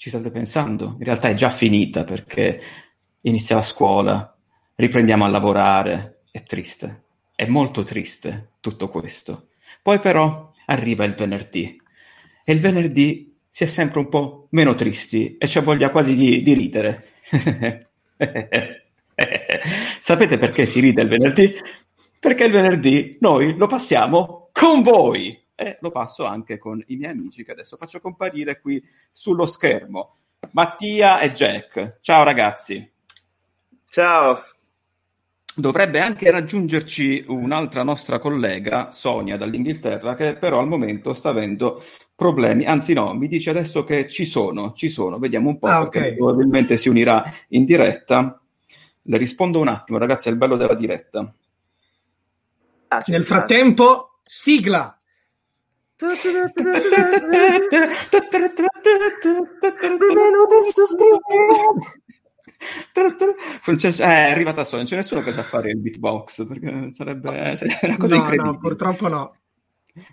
Ci state pensando? In realtà è già finita perché inizia la scuola, riprendiamo a lavorare. È triste. È molto triste tutto questo. Poi però arriva il venerdì. E il venerdì si è sempre un po' meno tristi e c'è voglia quasi di, di ridere. Sapete perché si ride il venerdì? Perché il venerdì noi lo passiamo con voi e lo passo anche con i miei amici che adesso faccio comparire qui sullo schermo. Mattia e Jack. Ciao ragazzi. Ciao. Dovrebbe anche raggiungerci un'altra nostra collega, Sonia, dall'Inghilterra, che però al momento sta avendo problemi. Anzi, no, mi dice adesso che ci sono, ci sono. Vediamo un po', Ah, perché ok. probabilmente si unirà in diretta. Le rispondo un attimo, ragazzi, è il bello della diretta. Ah, Nel piace. frattempo, sigla. Benvenuti su Non c'è- eh, è arrivata Sonia, non c'è nessuno che sa fare il beatbox, perché sarebbe una cosa no, incredibile. no, purtroppo no.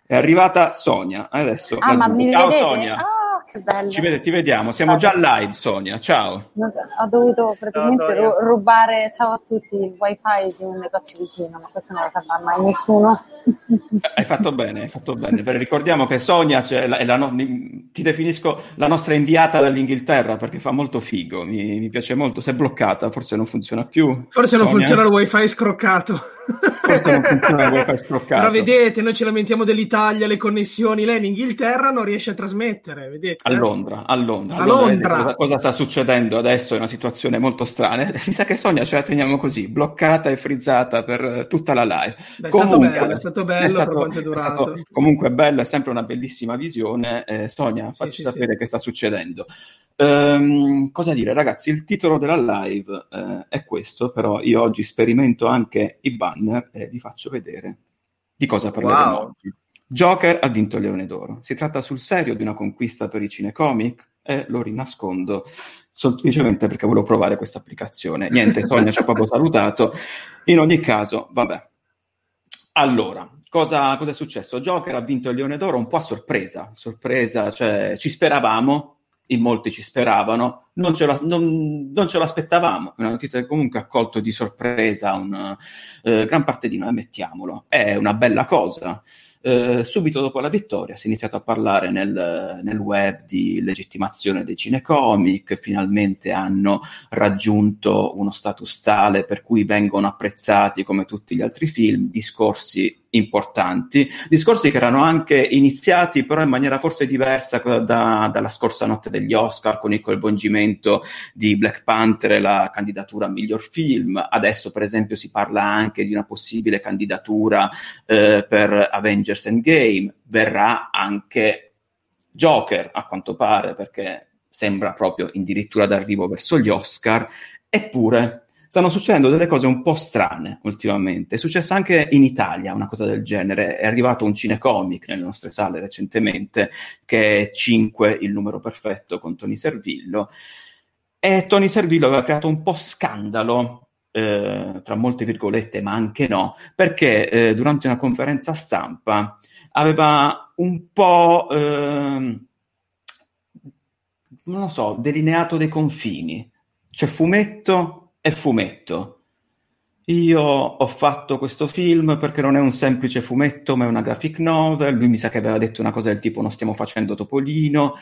È arrivata Sonia, adesso. Ah, ma mi Ciao vedete? Sonia. Ah, che bello. Ci vede- ti vediamo, siamo già live Sonia, ciao. Ho dovuto praticamente Ciao, rubare, ciao a tutti, il wifi di un negozio vicino, ma questo non lo saprà mai nessuno. Hai fatto bene, hai fatto bene. Beh, Ricordiamo che Sonia c'è la- è la ti definisco la nostra inviata dall'Inghilterra perché fa molto figo, mi, mi piace molto. Si è bloccata, forse non funziona più. Forse non Sonia? funziona il wifi scroccato. Forse non funziona wifi scroccato. Però vedete, noi ci lamentiamo dell'Italia, le connessioni, lei in Inghilterra non riesce a trasmettere, vedete? A Londra, a Londra. A Londra. Cosa, cosa sta succedendo adesso? È una situazione molto strana. Mi sa che Sonia ce la teniamo così, bloccata e frizzata per tutta la live. Beh, è stato bello, è stato bello per quanto è durato. stato comunque bello, è sempre una bellissima visione. Eh, Sonia, facci sì, sapere sì. che sta succedendo. Ehm, cosa dire, ragazzi? Il titolo della live eh, è questo, però io oggi sperimento anche i banner e vi faccio vedere di cosa parleremo Wow. oggi. Joker ha vinto il Leone d'Oro. Si tratta sul serio di una conquista per i cinecomic e lo rinascondo semplicemente perché volevo provare questa applicazione. Niente, Sonia ci ha proprio salutato. In ogni caso, vabbè. Allora, cosa, cosa è successo? Joker ha vinto il Leone d'Oro un po' a sorpresa, sorpresa, cioè ci speravamo, in molti ci speravano, non ce, la- non- non ce l'aspettavamo, è una notizia che comunque ha colto di sorpresa un, eh, gran parte di noi, ammettiamolo, è una bella cosa. Eh, subito dopo la vittoria si è iniziato a parlare nel, nel web di legittimazione dei cinecomic, finalmente hanno raggiunto uno status tale per cui vengono apprezzati come tutti gli altri film, discorsi importanti, discorsi che erano anche iniziati però in maniera forse diversa da- dalla scorsa notte degli Oscar con il coinvolgimento di Black Panther e la candidatura a miglior film, adesso per esempio si parla anche di una possibile candidatura eh, per Avengers Endgame, verrà anche Joker a quanto pare perché sembra proprio addirittura d'arrivo verso gli Oscar, eppure stanno succedendo delle cose un po' strane ultimamente. È successa anche in Italia una cosa del genere. È arrivato un cinecomic nelle nostre sale recentemente, che è 5 il numero perfetto con Tony Servillo. E Tony Servillo aveva creato un po' scandalo, eh, tra molte virgolette, ma anche no, perché eh, durante una conferenza stampa aveva un po', ehm, non so, delineato dei confini. C'è fumetto e fumetto. Io ho fatto questo film perché non è un semplice fumetto, ma è una graphic novel. Lui mi sa che aveva detto una cosa del tipo: Non stiamo facendo Topolino.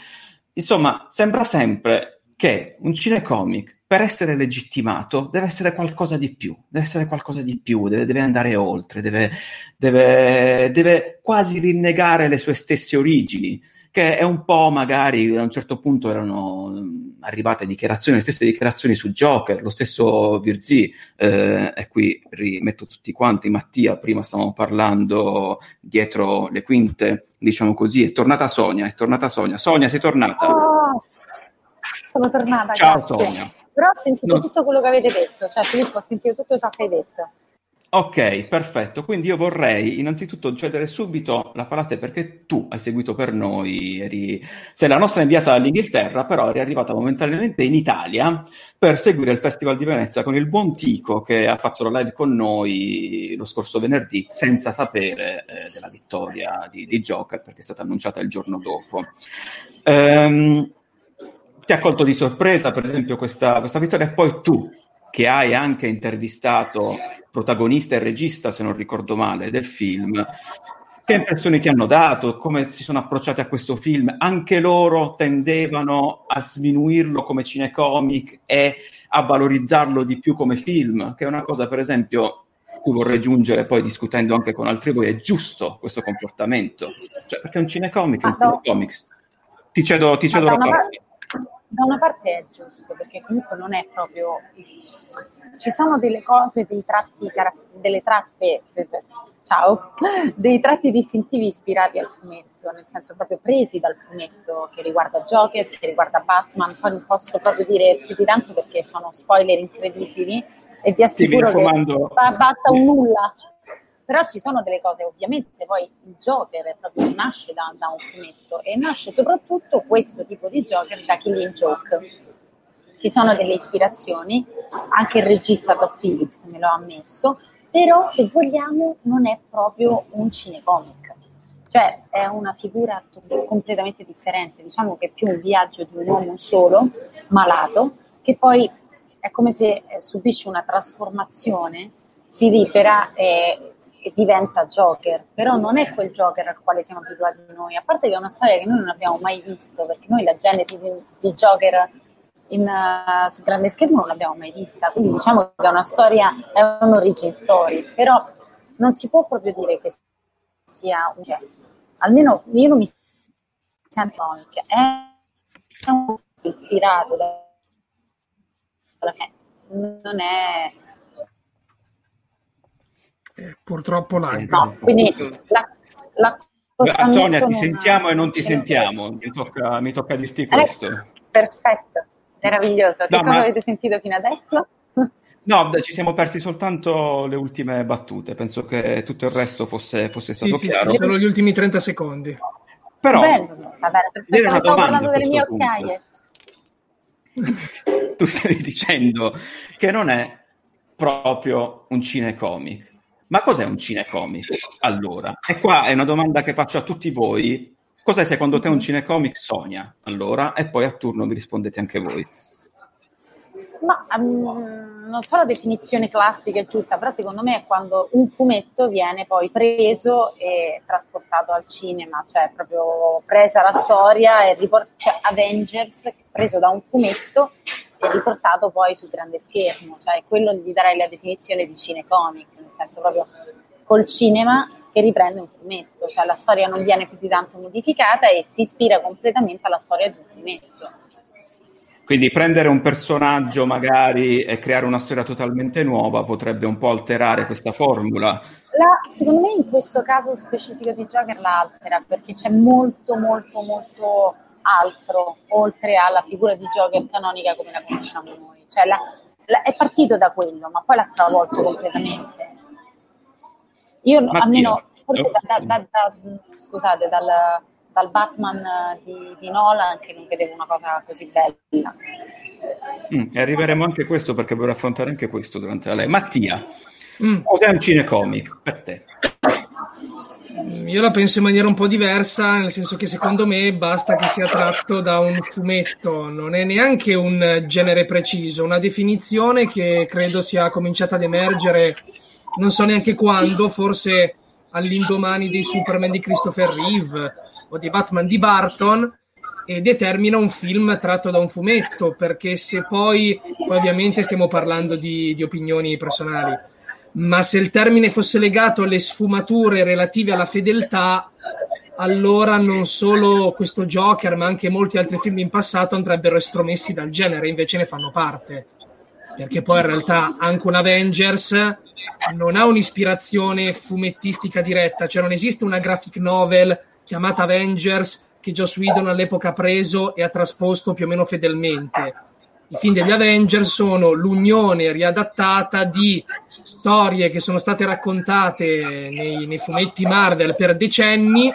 Insomma, sembra sempre che un cinecomic, per essere legittimato, deve essere qualcosa di più. Deve essere qualcosa di più, deve, deve andare oltre, deve, deve, deve quasi rinnegare le sue stesse origini che è un po' magari a un certo punto erano mh, arrivate dichiarazioni, le stesse dichiarazioni su Joker, lo stesso Virzi, eh, e qui rimetto tutti quanti, Mattia, prima stavamo parlando dietro le quinte, diciamo così, è tornata Sonia, è tornata Sonia. Sonia, sei tornata? Oh, sono tornata. Ciao grazie. Sonia. Però ho sentito No. tutto quello che avete detto, cioè Filippo, ho sentito tutto ciò che hai detto. Ok, perfetto. Quindi io vorrei innanzitutto cedere subito la parola a te perché tu hai seguito per noi, eri... sei la nostra inviata dall'Inghilterra, però eri arrivata momentaneamente in Italia per seguire il Festival di Venezia con il buon Tico che ha fatto la live con noi lo scorso venerdì senza sapere eh, della vittoria di, di Joker perché è stata annunciata il giorno dopo. Ehm, ti ha colto di sorpresa, per esempio, questa, questa vittoria, e poi tu, che hai anche intervistato protagonista e regista, se non ricordo male, del film, che impressioni ti hanno dato? Come si sono approcciati a questo film? Anche loro tendevano a sminuirlo come cinecomic e a valorizzarlo di più come film, che è una cosa, per esempio, cui vorrei giungere poi discutendo anche con altri voi, è giusto questo comportamento? Cioè, perché un cinecomic è un Ah, cinecomics. Ti cedo, ti cedo Ma la parola. Da una parte è giusto, perché comunque non è proprio... Ci sono delle cose, dei tratti, delle tratte... Ciao! Dei tratti distintivi ispirati al fumetto, nel senso proprio presi dal fumetto che riguarda Joker, che riguarda Batman, poi non posso proprio dire più di tanto perché sono spoiler incredibili e vi Sì, assicuro raccomando. che ba- basta un nulla. Però ci sono delle cose, ovviamente, poi il Joker proprio nasce da, da un fumetto e nasce soprattutto questo tipo di Joker da Killing Joke. Ci sono delle ispirazioni, anche il regista Todd Phillips me lo ha ammesso, però se vogliamo non è proprio un cinecomic, cioè è una figura completamente differente, diciamo che è più un viaggio di un uomo solo, malato, che poi è come se eh, subisce una trasformazione, si libera e, e diventa Joker, però non è quel Joker al quale siamo abituati noi, a parte che è una storia che noi non abbiamo mai visto, perché noi la genesi di, di Joker in, eh, sul grande schermo non l'abbiamo mai vista, quindi diciamo che è una storia, è un'origin story, però non si può proprio dire che sia un cioè, almeno io non mi sento comic, è un ispirato da alla non è Eh, purtroppo lag. no, quindi la, la Ah, Sonia, ti non- sentiamo e non ti non- sentiamo. Mi tocca, mi tocca dirti Eh, questo. perfetto, meraviglioso. Che No, cosa ma- avete sentito fino adesso? No, beh, ci siamo persi soltanto le ultime battute. Penso che tutto il resto fosse, fosse Sì, stato sì, chiaro. sì, solo gli ultimi 30 secondi. Però Bello, va bene, perfetto. Una Stavo parlando delle mie punto. occhiaie. tu stai dicendo che non è proprio un cinecomic. Ma cos'è un cinecomic allora? E qua è una domanda che faccio a tutti voi. Cos'è secondo te un cinecomic, Sonia? Allora, e poi a turno vi rispondete anche voi. Ma mm, non so la definizione classica e giusta, però secondo me è quando un fumetto viene poi preso e trasportato al cinema, cioè proprio presa la storia e riport- cioè Avengers preso da un fumetto e riportato poi sul grande schermo, cioè quello gli darei la definizione di cinecomic, nel senso proprio col cinema che riprende un fumetto, cioè la storia non viene più di tanto modificata e si ispira completamente alla storia di un fumetto. Quindi prendere un personaggio magari e creare una storia totalmente nuova potrebbe un po' alterare questa formula. La- secondo me in questo caso specifico di Joker la altera perché c'è molto molto molto altro oltre alla figura di Joker canonica come la conosciamo noi. Cioè la- la- è partito da quello, ma poi l'ha stravolto completamente. Io Mattia, almeno, forse oh. da- da- da- scusate, dal, dal Batman di, di Nolan che non vedevo una cosa così bella. Mm, e arriveremo anche a questo perché vorrei affrontare anche questo durante la live. Mattia, Mm. cos'è un cinecomic per te? Io la penso in maniera un po' diversa, nel senso che secondo me basta che sia tratto da un fumetto, non è neanche un genere preciso, una definizione che credo sia cominciata ad emergere, non so neanche quando, forse all'indomani dei Superman di Christopher Reeve o dei Batman di Barton, e determina un film tratto da un fumetto, perché se poi, poi ovviamente stiamo parlando di, di opinioni personali, ma se il termine fosse legato alle sfumature relative alla fedeltà, allora non solo questo Joker, ma anche molti altri film in passato andrebbero estromessi dal genere, invece ne fanno parte. Perché poi in realtà anche un Avengers non ha un'ispirazione fumettistica diretta, cioè non esiste una graphic novel chiamata Avengers che Joss Whedon all'epoca ha preso e ha trasposto più o meno fedelmente. I film degli Avengers sono l'unione riadattata di storie che sono state raccontate nei, nei fumetti Marvel per decenni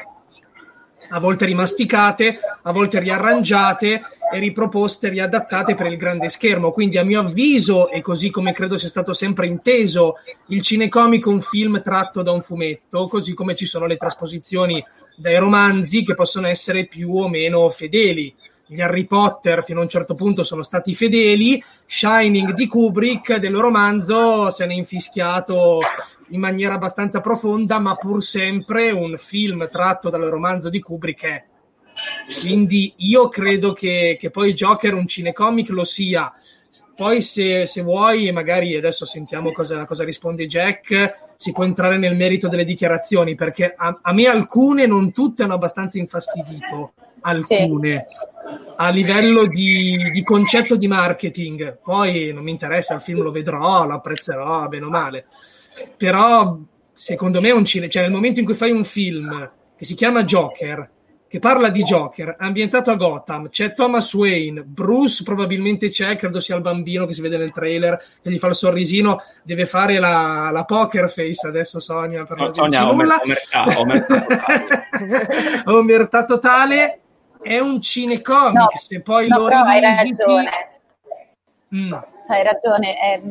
a volte rimasticate, a volte riarrangiate e riproposte, riadattate per il grande schermo. Quindi, a mio avviso, e così come credo sia stato sempre inteso, il cinecomico è un film tratto da un fumetto, così come ci sono le trasposizioni dai romanzi che possono essere più o meno fedeli. Gli Harry Potter fino a un certo punto sono stati fedeli, Shining di Kubrick del romanzo se n'è infischiato in maniera abbastanza profonda, ma pur sempre un film tratto dal romanzo di Kubrick è. Quindi io credo che, che poi Joker un cinecomic lo sia. Poi se, se vuoi, magari adesso sentiamo cosa, cosa, risponde Jack, si può entrare nel merito delle dichiarazioni, perché a, a me alcune, non tutte, hanno abbastanza infastidito. Alcune. Sì a livello di, di, concetto di marketing. Poi non mi interessa, il film lo vedrò, lo apprezzerò, bene o male però secondo me è un cinema, cioè nel momento in cui fai un film che si chiama Joker, che parla di Joker, ambientato a Gotham, c'è Thomas Wayne, Bruce probabilmente c'è, credo sia il bambino che si vede nel trailer, che gli fa il sorrisino, deve fare la, la poker face adesso Sonia, per non Sonia, nulla. Omertà, omertà, omertà totale, è un cinecomic, no, se poi no, lo rivisiti... Mm. Cioè, hai ragione, è,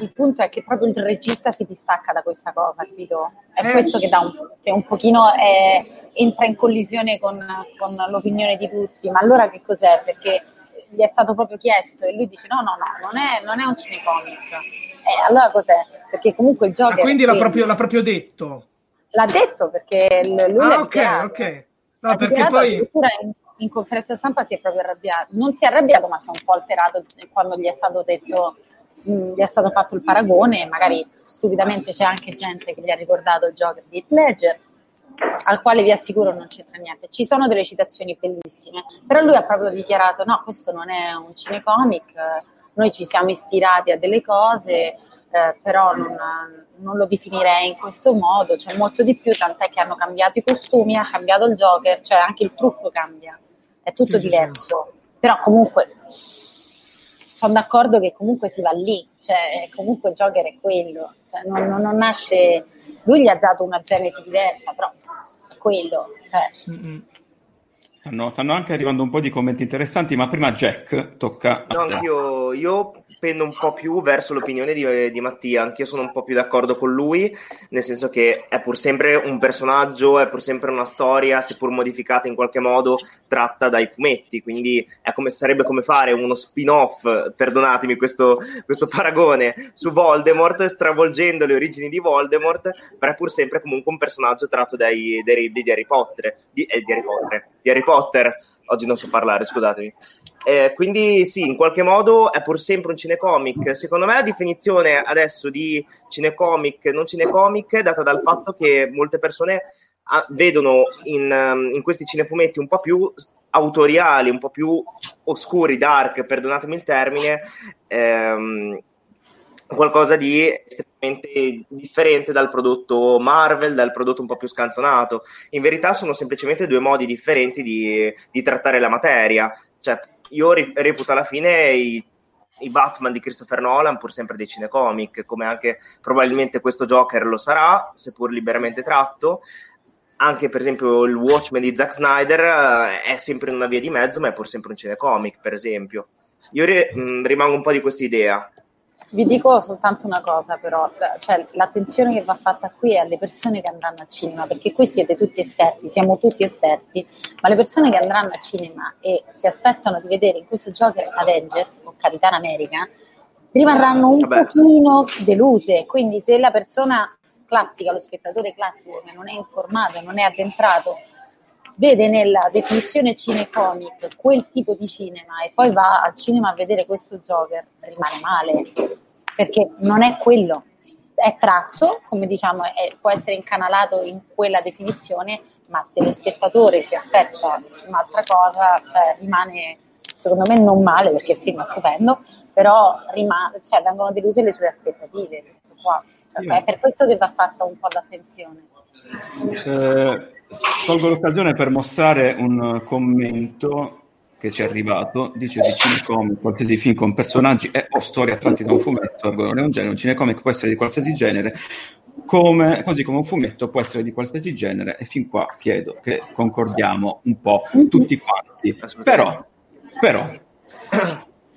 il punto è che proprio il regista si distacca da questa cosa, capito? È eh. questo che, dà un, che un pochino è, entra in collisione con, con, l'opinione di tutti, ma allora che cos'è? Perché gli è stato proprio chiesto e lui dice no, no, no, non è, non è un cinecomic. Eh, allora cos'è? Perché comunque il gioco... Ah, quindi l'ha proprio, l'ha proprio, detto? L'ha detto perché lui ah, ok, ok. No, perché poi... In, in conferenza stampa si è proprio arrabbiato, non si è arrabbiato ma si è un po' alterato quando gli è stato detto gli è stato fatto il paragone, magari stupidamente c'è anche gente che gli ha ricordato il Joker di Heath Ledger, al quale vi assicuro non c'entra niente. Ci sono delle citazioni bellissime, però lui ha proprio dichiarato no, questo non è un cinecomic, noi ci siamo ispirati a delle cose, eh, però non, non, lo definirei in questo modo, c'è molto di più, tant'è che hanno cambiato i costumi, ha cambiato il Joker, cioè anche il trucco cambia, è tutto sì, diverso, sì. però comunque sono d'accordo che comunque si va lì, cioè comunque il Joker è quello, cioè, non, non, non, nasce, lui gli ha dato una genesi diversa, però è quello. Cioè. Stanno, stanno, anche arrivando un po' di commenti interessanti, ma prima Jack tocca a no, te. Anch'io, io pendo un po' più verso l'opinione di, di, Mattia, anch'io sono un po' più d'accordo con lui, nel senso che è pur sempre un personaggio, è pur sempre una storia, seppur modificata in qualche modo, tratta dai fumetti, quindi come, sarebbe come fare uno spin-off, perdonatemi questo, questo paragone, su Voldemort, stravolgendo le origini di Voldemort, però è pur sempre comunque un personaggio tratto dai, dai libri di Harry Potter, di, eh, di Harry Potter, di Harry Potter, oggi non so parlare, scusatemi. Eh, quindi sì, in qualche modo è pur sempre un cinecomic. Secondo me la definizione adesso di cinecomic, non cinecomic, è data dal fatto che molte persone ah, vedono in, um, in, questi cinefumetti un po' più autoriali, un po' più oscuri, dark, perdonatemi il termine, ehm, qualcosa di estremamente differente dal prodotto Marvel, dal prodotto un po' più scanzonato. In verità sono semplicemente due modi differenti di, di trattare la materia. Cioè, io reputo alla fine i, i, Batman di Christopher Nolan pur sempre dei cinecomic, come anche probabilmente questo Joker lo sarà, seppur liberamente tratto. Anche per esempio il Watchmen di Zack Snyder eh, è sempre in una via di mezzo, ma è pur sempre un cinecomic, per esempio. Io re, mh, rimango un po' di questa idea. Vi dico soltanto una cosa, però, cioè, l'attenzione che va fatta qui è alle persone che andranno al cinema, perché qui siete tutti esperti, siamo tutti esperti, ma le persone che andranno al cinema e si aspettano di vedere in questo Joker Avengers o Capitan America rimarranno un Vabbè. pochino deluse. Quindi, se la persona classica, lo spettatore classico che non è informato, non è addentrato, vede nella definizione cinecomic quel tipo di cinema e poi va al cinema a vedere questo Joker, rimane male perché non è quello. è tratto, come diciamo, è, può essere incanalato in quella definizione, ma se lo spettatore si aspetta un'altra cosa, cioè, rimane secondo me non male perché il film è stupendo, però rima- cioè, vengono deluse le sue aspettative. Cioè, è per questo che va fatta un po' d'attenzione. Eh, colgo l'occasione per mostrare un commento che ci è arrivato, dice di cinecomic, qualsiasi film con personaggi e o storie attratti da un fumetto, non è un genere, un cinecomic può essere di qualsiasi genere, come, così come un fumetto può essere di qualsiasi genere e fin qua chiedo che concordiamo un po' tutti quanti. Però, però,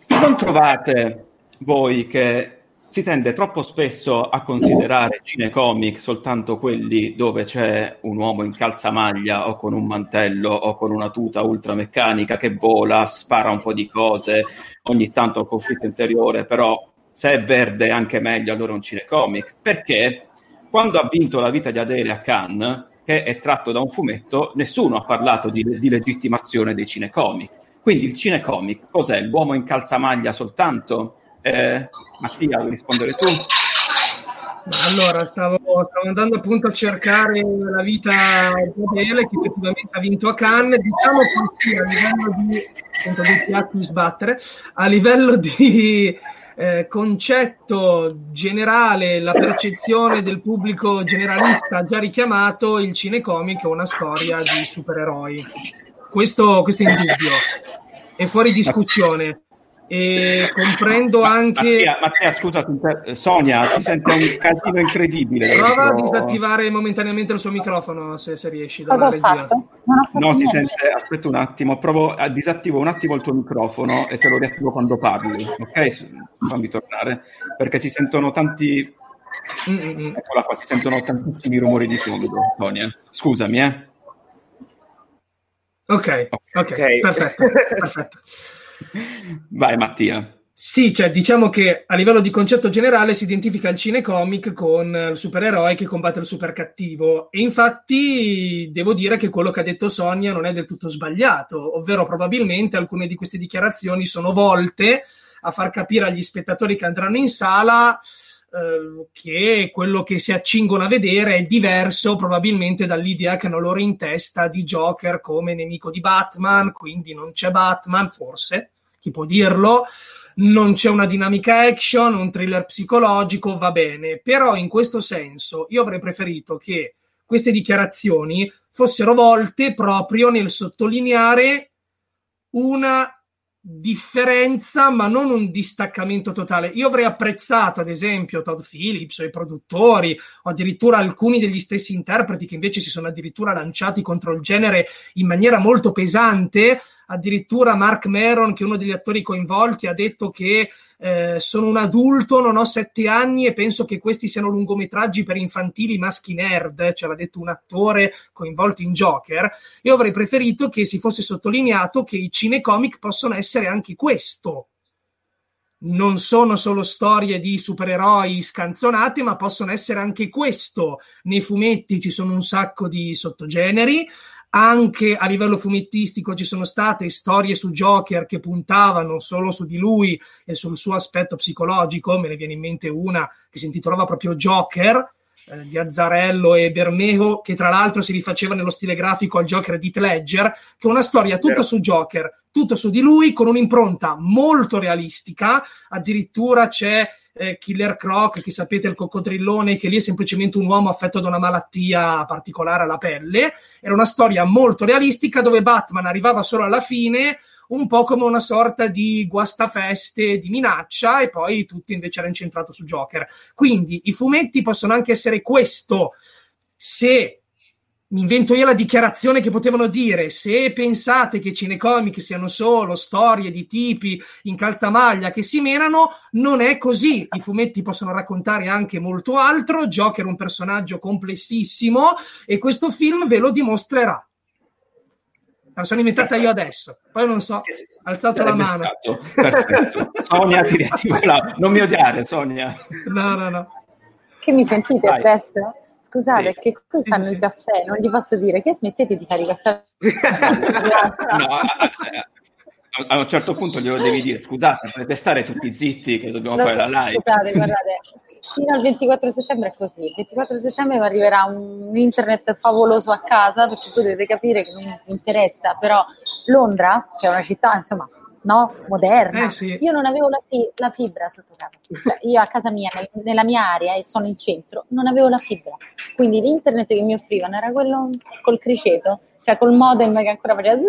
non trovate voi che si tende troppo spesso a considerare cinecomic soltanto quelli dove c'è un uomo in calzamaglia o con un mantello o con una tuta ultrameccanica che vola, spara un po' di cose, ogni tanto un conflitto interiore, però se è verde è anche meglio, allora è un cinecomic. Perché quando ha vinto La vita di Adele a Cannes, che è tratto da un fumetto, nessuno ha parlato di, di legittimazione dei cinecomic. Quindi il cinecomic cos'è? L'uomo in calzamaglia soltanto? Eh, Mattia, vuoi rispondere tu? Allora, stavo, stavo, andando appunto a cercare la vita di Adele che effettivamente ha vinto a Cannes. Diciamo che sì, a livello di, appunto, di piatti sbattere, a livello di eh, concetto generale, la percezione del pubblico generalista già richiamato, il cinecomic è una storia di supereroi. Questo, questo è indubbio, è fuori discussione e comprendo anche Mattia, Mattia scusa Sonia si sente un casino incredibile prova a disattivare momentaneamente il suo microfono se, se riesci dalla regia. no si sente aspetta un attimo provo a disattivo un attimo il tuo microfono e te lo riattivo quando parli ok? Fammi tornare perché si sentono tanti Mm-mm. eccola qua si sentono tantissimi rumori di fondo Sonia. Scusami eh. Ok, ok, okay. perfetto perfetto Vai Mattia. Sì, cioè diciamo che a livello di concetto generale si identifica il cinecomic con il supereroe che combatte il super cattivo e infatti devo dire che quello che ha detto Sonia non è del tutto sbagliato, ovvero probabilmente alcune di queste dichiarazioni sono volte a far capire agli spettatori che andranno in sala eh, che quello che si accingono a vedere è diverso probabilmente dall'idea che hanno loro in testa di Joker come nemico di Batman, quindi non c'è Batman, forse, chi può dirlo, non c'è una dinamica action, un thriller psicologico, va bene, però in questo senso io avrei preferito che queste dichiarazioni fossero volte proprio nel sottolineare una differenza, ma non un distaccamento totale. Io avrei apprezzato, ad esempio, Todd Phillips o i produttori, o addirittura alcuni degli stessi interpreti che invece si sono addirittura lanciati contro il genere in maniera molto pesante, addirittura Mark Meron, che è uno degli attori coinvolti, ha detto che eh, sono un adulto, non ho sette anni e penso che questi siano lungometraggi per infantili maschi nerd, ce l'ha detto un attore coinvolto in Joker. Io avrei preferito che si fosse sottolineato che i cinecomic possono essere anche questo. Non sono solo storie di supereroi scanzonate, ma possono essere anche questo. Nei fumetti ci sono un sacco di sottogeneri, anche a livello fumettistico ci sono state storie su Joker che puntavano solo su di lui e sul suo aspetto psicologico. Me ne viene in mente una che si intitolava proprio Joker eh, di Azzarello e Bermejo, che tra l'altro si rifaceva nello stile grafico al Joker di Ledger, che è una storia tutta su Joker, tutto su di lui, con un'impronta molto realistica. Addirittura c'è eh, Killer Croc, che sapete il coccodrillone, che lì è semplicemente un uomo affetto da una malattia particolare alla pelle. Era una storia molto realistica dove Batman arrivava solo alla fine, un po' come una sorta di guastafeste di minaccia, e poi tutto invece era incentrato su Joker. Quindi i fumetti possono anche essere questo. Se mi invento io la dichiarazione che potevano dire se pensate che i cinecomic siano solo storie di tipi in calzamaglia che si menano, non è così. I fumetti possono raccontare anche molto altro. Joker è un personaggio complessissimo e questo film ve lo dimostrerà. La sono inventata io adesso, poi non so, alzato la mano. Perfetto. Sonia, ti riattivo là. Non mi odiare, Sonia. No, no, no. Che mi sentite adesso? Scusate, sì. che qui fanno sì, il caffè, non gli posso dire che smettete di fare il caffè. no, a un certo punto glielo devi dire, scusate, potete stare tutti zitti che dobbiamo No, fare la live. Scusate, guardate, fino al 24 settembre è così. Il 24 settembre arriverà un internet favoloso a casa perché tu dovete capire che non mi interessa, però Londra, che è una città, insomma, no, moderna, Eh, sì. io non avevo la, fi- la fibra sotto casa. Cioè, io a casa mia, nel- nella mia area, e sono in centro, non avevo la fibra. Quindi l'internet che mi offrivano era quello col criceto, cioè col modem che ancora faceva...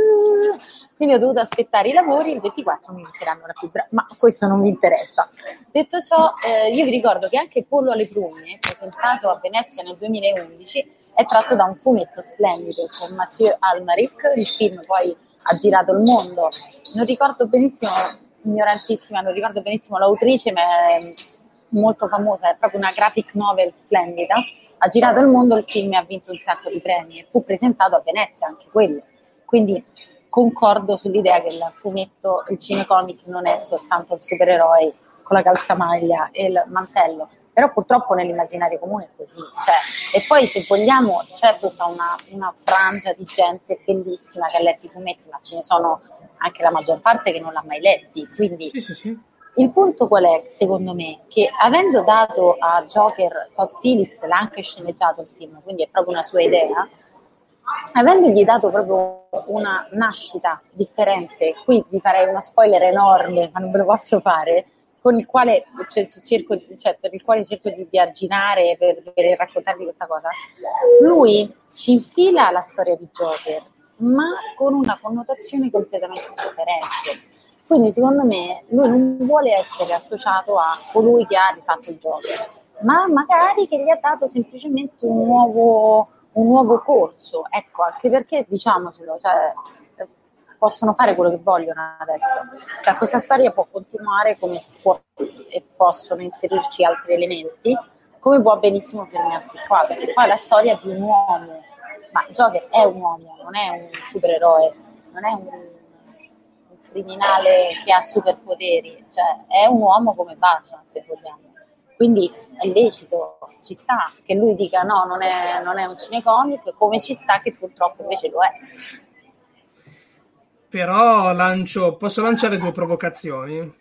Quindi ho dovuto aspettare i lavori, il 24 mi metteranno la fibra, ma questo non mi interessa. Detto ciò, eh, io vi ricordo che anche Pollo alle prugne, presentato a Venezia nel 2011, è tratto da un fumetto splendido con Mathieu Almaric, il film poi ha girato il mondo. Non ricordo benissimo, ignorantissima, non ricordo benissimo l'autrice, ma è molto famosa, è proprio una graphic novel splendida. Ha girato il mondo il film e ha vinto un sacco di premi e fu presentato a Venezia anche quello. Quindi concordo sull'idea che il fumetto, il cinecomic non è soltanto il supereroe con la calzamaglia e il mantello, però purtroppo nell'immaginario comune è così. Cioè, e poi se vogliamo c'è tutta una, una frangia di gente bellissima che ha letto i fumetti, ma ce ne sono anche la maggior parte che non l'ha mai letti. Quindi Sì, sì, sì. il punto qual è, secondo me? Che avendo dato a Joker Todd Phillips, l'ha anche sceneggiato il film, quindi è proprio una sua idea, avendogli dato proprio una nascita differente, qui vi farei uno spoiler enorme, ma non ve lo posso fare, con il quale cioè, cerco, cioè, per il quale cerco di, di arginare per, per raccontarvi questa cosa. Lui ci infila la storia di Joker, ma con una connotazione completamente differente. Quindi secondo me lui non vuole essere associato a colui che ha rifatto il Joker, ma magari che gli ha dato semplicemente un nuovo, un nuovo corso. Ecco, anche perché diciamocelo, cioè, eh, possono fare quello che vogliono adesso. Cioè, questa storia può continuare come può e possono inserirci altri elementi, come può benissimo fermarsi qua, perché è la storia di un uomo, ma Joker è un uomo, non è un supereroe, non è un, un criminale che ha superpoteri, cioè è un uomo come Batman, se vogliamo. Quindi è lecito, ci sta che lui dica no, non è, non è un cinecomic, come ci sta che purtroppo invece lo è. Però lancio, posso lanciare due provocazioni?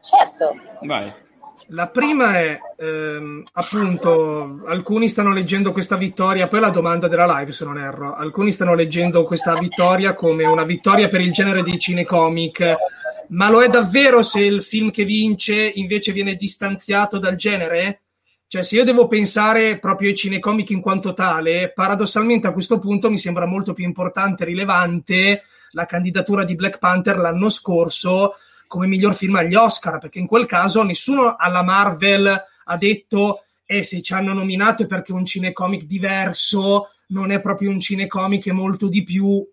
Certo, Vai. La prima è, ehm, appunto, alcuni stanno leggendo questa vittoria, poi la domanda della live se non erro, alcuni stanno leggendo questa vittoria come una vittoria per il genere dei cinecomic, ma lo è davvero se il film che vince invece viene distanziato dal genere? Cioè, se io devo pensare proprio ai cinecomic in quanto tale, paradossalmente a questo punto mi sembra molto più importante e rilevante la candidatura di Black Panther l'anno scorso come miglior film agli Oscar, perché in quel caso nessuno alla Marvel ha detto eh, se ci hanno nominato è perché è un cinecomic diverso, non è proprio un cinecomic, è molto di più.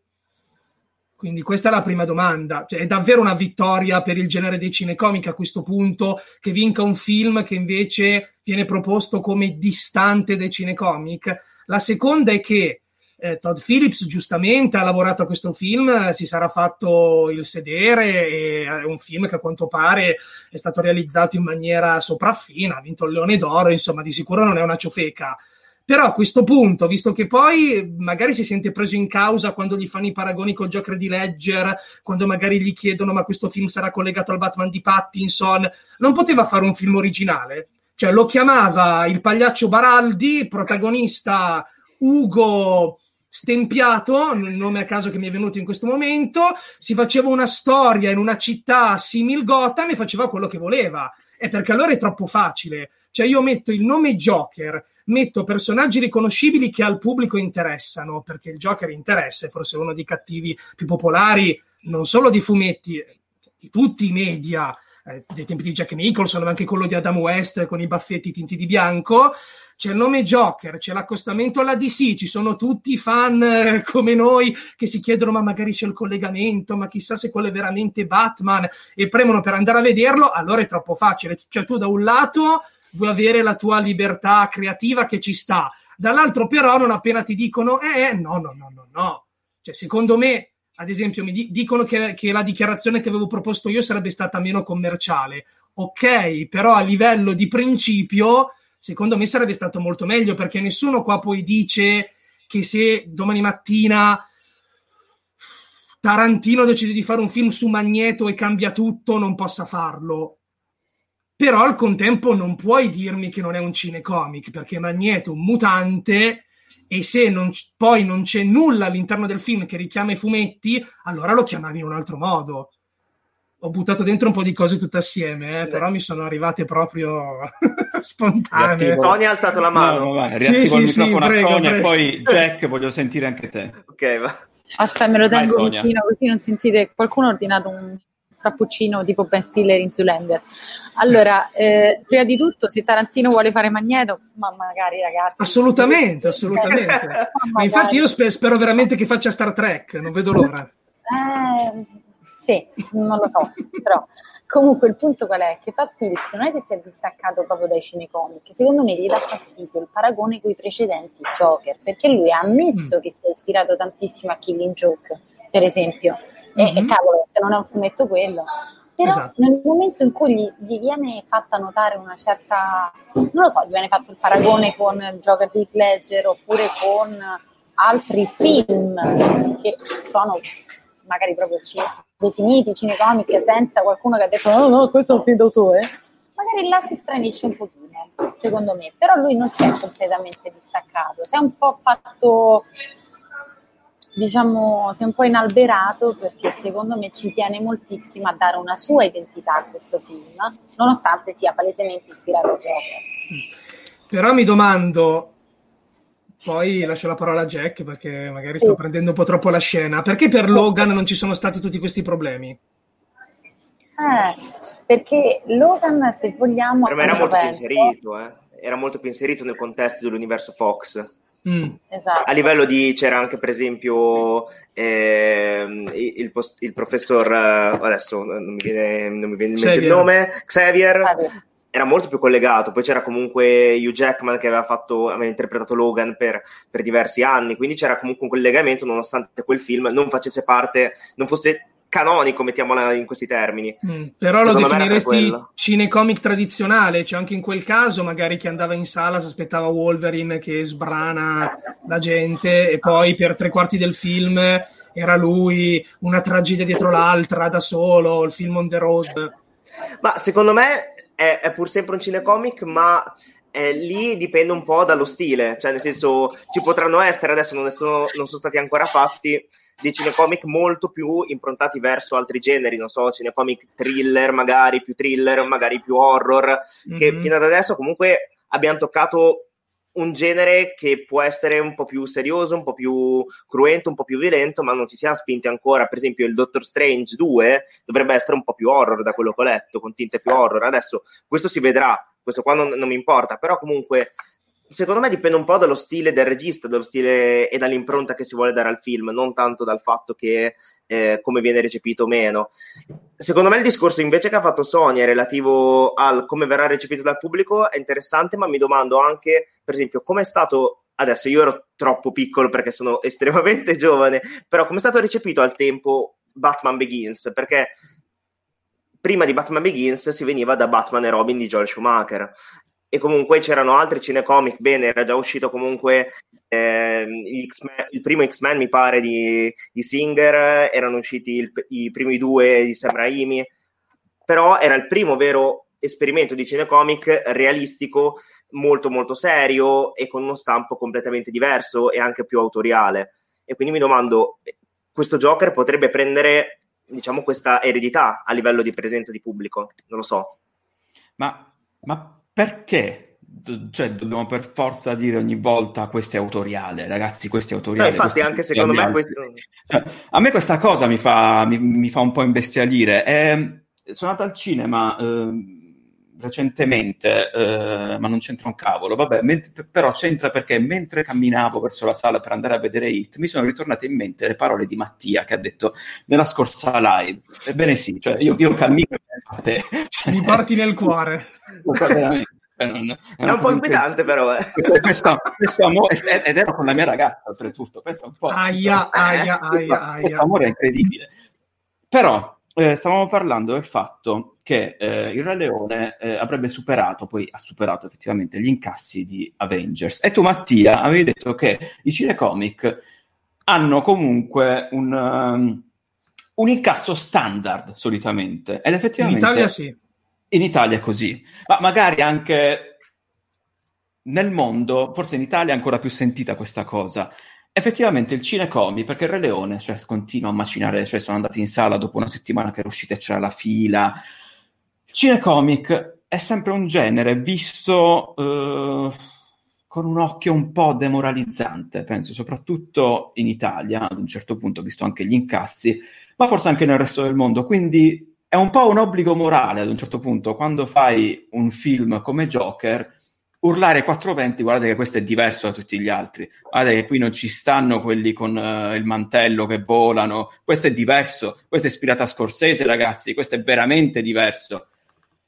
Quindi questa è la prima domanda. Cioè, è davvero una vittoria per il genere dei cinecomic a questo punto che vinca un film che invece viene proposto come distante dai cinecomic? La seconda è che eh, Todd Phillips giustamente ha lavorato a questo film, eh, si sarà fatto il sedere, è un film che a quanto pare è stato realizzato in maniera sopraffina, ha vinto il Leone d'Oro, insomma di sicuro non è una ciofeca. Però a questo punto, visto che poi magari si sente preso in causa quando gli fanno i paragoni col Joker di Ledger, quando magari gli chiedono ma questo film sarà collegato al Batman di Pattinson, non poteva fare un film originale? Cioè lo chiamava il pagliaccio Baraldi, protagonista Ugo stempiato, il nome a caso che mi è venuto in questo momento, si faceva una storia in una città simil Gotham e faceva quello che voleva. È perché allora è troppo facile. Cioè io metto il nome Joker, metto personaggi riconoscibili che al pubblico interessano, perché il Joker interessa, è forse uno dei cattivi più popolari, non solo di fumetti, di tutti i media, eh, dei tempi di Jack Nicholson, ma anche quello di Adam West con i baffetti tinti di bianco. C'è il nome Joker, c'è l'accostamento alla DC, ci sono tutti fan eh, come noi che si chiedono ma magari c'è il collegamento, ma chissà se quello è veramente Batman e premono per andare a vederlo, allora è troppo facile. Cioè tu da un lato vuoi avere la tua libertà creativa che ci sta, dall'altro però non appena ti dicono eh no no no no no. Cioè secondo me ad esempio, mi di- dicono che, che, la dichiarazione che avevo proposto io sarebbe stata meno commerciale. Ok, però a livello di principio, secondo me sarebbe stato molto meglio perché nessuno qua poi dice che se domani mattina Tarantino decide di fare un film su Magneto e cambia tutto, non possa farlo. Però al contempo non puoi dirmi che non è un cinecomic, perché Magneto un mutante e se non, poi non c'è nulla all'interno del film che richiama i fumetti, allora lo chiamavi in un altro modo. Ho buttato dentro un po' di cose tutte assieme, eh, però mi sono arrivate proprio spontanee. Riattivo. Tony ha alzato la mano. No, no, vai, riattivo Sì, il sì, microfono sì, a prego, Sonia e prego. poi Jack, voglio sentire anche te. Ok, va. Aspetta, me lo tengo Sonia. vicino così non sentite. Qualcuno ha ordinato un frappuccino tipo Ben Stiller in Zoolander. Allora, eh, prima di tutto, se Tarantino vuole fare Magneto, ma magari ragazzi. Assolutamente, assolutamente. Ma infatti io spe- spero veramente che faccia Star Trek, non vedo l'ora. Eh, sì, non lo so, però comunque il punto qual è? Che Todd Phillips non è che si è distaccato proprio dai cinecomic, secondo me gli dà fastidio il paragone con i precedenti Joker, perché lui ha ammesso che si è ispirato tantissimo a Killing Joke, per esempio, e, e cavolo, se non è un fumetto quello. Però Esatto. nel momento in cui gli, gli viene fatta notare una certa, non lo so, gli viene fatto il paragone con il Joker di Ledger oppure con altri film che sono magari proprio definiti cinecomic senza qualcuno che ha detto no, no, questo è un film d'autore, magari là si stranisce un pochino, secondo me. Però lui non si è completamente distaccato, si è un po' fatto, diciamo, si è un po' inalberato perché secondo me ci tiene moltissimo a dare una sua identità a questo film, nonostante sia palesemente ispirato a Joker. Però mi domando, poi lascio la parola a Jack perché magari sto Sì. prendendo un po' troppo la scena, perché per Logan non ci sono stati tutti questi problemi? Eh, perché Logan, se vogliamo, Per me era molto più penso- inserito, eh. Era molto più inserito nel contesto dell'universo Fox. Mm. Esatto. A livello di c'era anche per esempio ehm, il, il pos- il professor eh, adesso non mi viene, non mi viene in mente il nome Xavier Xavier. era molto più collegato poi c'era comunque Hugh Jackman che aveva fatto aveva interpretato Logan per, per diversi anni quindi c'era comunque un collegamento nonostante quel film non facesse parte non fosse canonico mettiamola in questi termini Mm, Però lo Secondo per definiresti cinecomic tradizionale, cioè anche in quel caso magari chi andava in sala si aspettava Wolverine che sbrana la gente e poi per tre quarti del film era lui, una tragedia dietro l'altra, da solo, il film on the road. Ma secondo me è, è pur sempre un cinecomic, ma eh, lì dipende un po' dallo stile. Cioè, nel senso, ci potranno essere, adesso non, sono, non sono stati ancora fatti, dei cinecomic molto più improntati verso altri generi, non so, cinecomic thriller, magari più thriller, magari più horror, che Mhm. fino ad adesso comunque abbiamo toccato un genere che può essere un po' più serioso, un po' più cruento, un po' più violento, ma non ci siamo spinti ancora. Per esempio, il Doctor Strange 2 dovrebbe essere un po' più horror da quello che ho letto, con tinte più horror. Adesso questo si vedrà, questo qua non, non mi importa, però comunque secondo me dipende un po' dallo stile del regista, dallo stile e dall'impronta che si vuole dare al film, non tanto dal fatto che eh, come viene recepito o meno. Secondo me il discorso invece che ha fatto Sony relativo al come verrà recepito dal pubblico è interessante, ma mi domando anche, per esempio, come è stato adesso io ero troppo piccolo perché sono estremamente giovane, però come è stato recepito al tempo Batman Begins? Perché prima di Batman Begins si veniva da Batman e Robin di Joel Schumacher e comunque c'erano altri cinecomic, bene, era già uscito comunque X-Men- il primo X-Men mi pare di, di Singer, erano usciti il- i primi due di Sam Raimi, però era il primo vero esperimento di cinecomic realistico, molto molto serio e con uno stampo completamente diverso e anche più autoriale. E quindi mi domando, questo Joker potrebbe prendere, diciamo, questa eredità a livello di presenza di pubblico? Non lo so. Ma, ma perché? Cioè, dobbiamo per forza dire ogni volta questo è autoriale, ragazzi, questo è autoriale. infatti, questo anche secondo me questo... Cioè, a me questa cosa mi fa, mi, mi fa un po' imbestialire. Eh, sono andato al cinema ehm, recentemente, eh, ma non c'entra un cavolo, vabbè, ment- però c'entra perché mentre camminavo verso la sala per andare a vedere Hit, mi sono ritornate in mente le parole di Mattia che ha detto nella scorsa live. Ebbene sì, cioè io, io cammino e a te. Cioè, Mi porti nel cuore. veramente, è un- po' inquietante però, eh. questo, questo amore, ed ero con la mia ragazza oltretutto, pensa un po'. Aia, aia, aia, Questo aia. amore è incredibile. Però eh, stavamo parlando del fatto che eh, il Re Leone eh, avrebbe superato, poi ha superato effettivamente gli incassi di Avengers. E tu, Mattia, avevi detto che i cinecomic hanno comunque un, um, un incasso standard solitamente. Ed In effettivamente Italia sì. in Italia è così, ma magari anche nel mondo, forse in Italia è ancora più sentita questa cosa. Effettivamente il cinecomi, perché il Re Leone cioè, continua a macinare, cioè sono andati in sala dopo una settimana che era uscita e c'era la fila. Il cinecomic è sempre un genere visto eh, con un occhio un po' demoralizzante, penso, soprattutto in Italia, ad un certo punto, visto anche gli incassi, ma forse anche nel resto del mondo. Quindi è un po' un obbligo morale ad un certo punto, quando fai un film come Joker, urlare ai 420, guardate che questo è diverso da tutti gli altri, guardate che qui non ci stanno quelli con eh, il mantello che volano, questo è diverso, questo è ispirato a Scorsese ragazzi, questo è veramente diverso.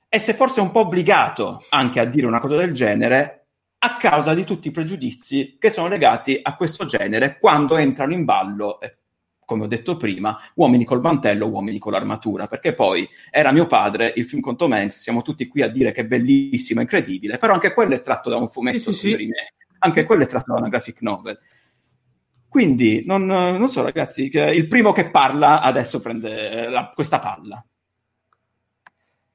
E se forse è un po' obbligato anche a dire una cosa del genere, a causa di tutti i pregiudizi che sono legati a questo genere quando entrano in ballo, eh, come ho detto prima, uomini col mantello, uomini con l'armatura, perché poi era mio padre, il film con Tom Hanks, siamo tutti qui a dire che è bellissimo, incredibile, però anche quello è tratto da un fumetto, Sì, sì, sì. anche quello è tratto da una graphic novel. Quindi, non, non so ragazzi, il primo che parla adesso prende la- questa palla.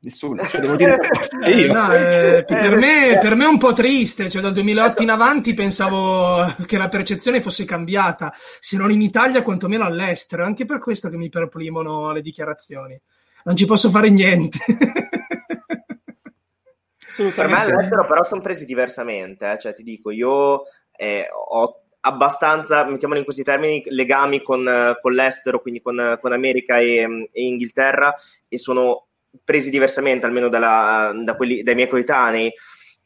Nessuno, cioè devo dire Eh, io. no, eh, per, me, per me è un po' triste, cioè dal 2008 in avanti pensavo che la percezione fosse cambiata, se non in Italia quantomeno all'estero, anche per questo che mi perplimono le dichiarazioni. Non ci posso fare niente. Per me all'estero però sono presi diversamente, eh. cioè ti dico, io eh, ho abbastanza, mettiamolo in questi termini, legami con, eh, con l'estero, quindi con, con America e, e Inghilterra, e sono presi diversamente, almeno dalla- da quelli, dai miei coetanei,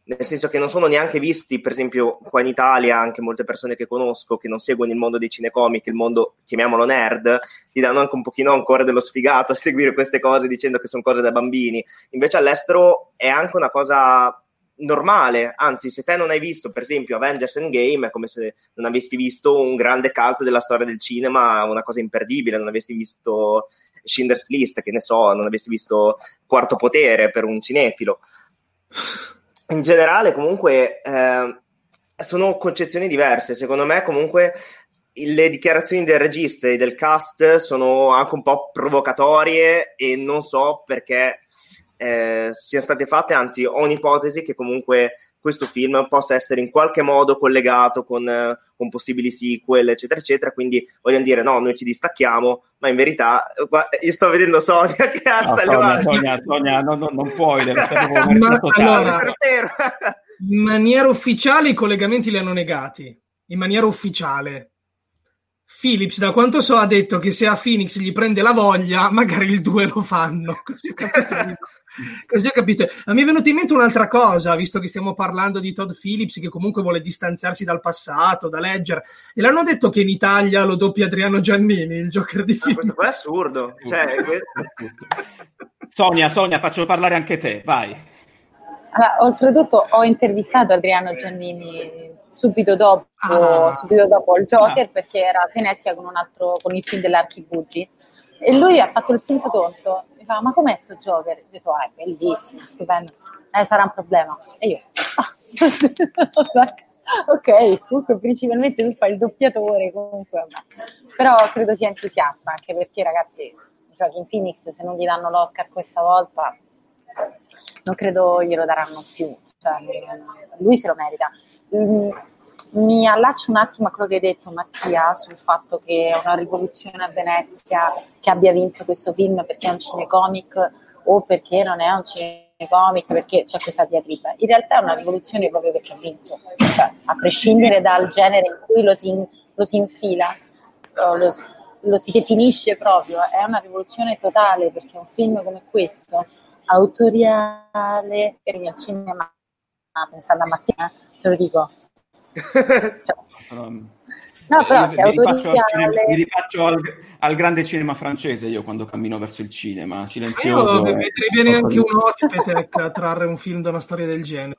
nel senso che non sono neanche visti, per esempio, qua in Italia, anche molte persone che conosco, che non seguono il mondo dei cinecomic, il mondo, chiamiamolo nerd, ti danno anche un pochino ancora dello sfigato a seguire queste cose dicendo che sono cose da bambini. Invece all'estero è anche una cosa normale, anzi se te non hai visto per esempio Avengers Endgame è come se non avessi visto un grande cult della storia del cinema, una cosa imperdibile, non avessi visto Schindler's List, che ne so, non avessi visto Quarto Potere per un cinefilo. In generale comunque eh, sono concezioni diverse, secondo me comunque le dichiarazioni del regista e del cast sono anche un po' provocatorie e non so perché eh, siano state fatte, anzi ho un'ipotesi che comunque questo film possa essere in qualche modo collegato con, eh, con possibili sequel, eccetera, eccetera. Quindi vogliono dire: no, noi ci distacchiamo, ma in verità, eh, guarda, io sto vedendo Sonia che No, alza le Sonia, mani. Sonia, Sonia, no, no, non puoi, deve stare Ma allora-. In maniera ufficiale i collegamenti li hanno negati. In maniera ufficiale. Philips, da quanto so, ha detto che se a Phoenix gli prende la voglia, magari il 2 lo fanno. Così ho capito. Così ho capito. Ma mi è venuta in mente un'altra cosa, visto che stiamo parlando di Todd Phillips, che comunque vuole distanziarsi dal passato, da Ledger. E l'hanno detto che in Italia lo doppia Adriano Giannini, il Joker di Ma Phoenix. questo qua è assurdo. Cioè, Sonia, Sonia, faccio parlare anche te, vai. Allora, oltretutto ho intervistato Adriano Giannini subito dopo, Ah. subito dopo il Joker Ah. perché era a Venezia con un altro con il film dell'Archibugi e lui ha fatto il finto tonto mi fa ma com'è sto Joker? Ho detto ah è bellissimo, stupendo eh sarà un problema e io ah. ok comunque principalmente tu fai il doppiatore comunque però credo sia entusiasta anche perché ragazzi Joaquin Phoenix se non gli danno l'Oscar questa volta non credo glielo daranno più, cioè, lui se lo merita. Mi allaccio un attimo a quello che hai detto Mattia sul fatto che è una rivoluzione a Venezia che abbia vinto questo film perché è un cinecomic o perché non è un cinecomic, perché c'è questa diatriba. In realtà è una rivoluzione proprio perché ha vinto, cioè, a prescindere dal genere in cui lo si, lo si infila, lo, lo si definisce proprio, è una rivoluzione totale perché un film come questo autoriale per il cinema pensando a Mattia te lo dico no però io che mi rifaccio, al, cinema- mi rifaccio al, al grande cinema francese io quando cammino verso il cinema, Io silenzioso. e- vedrei bene anche un ospite a trarre un film da una storia del genere.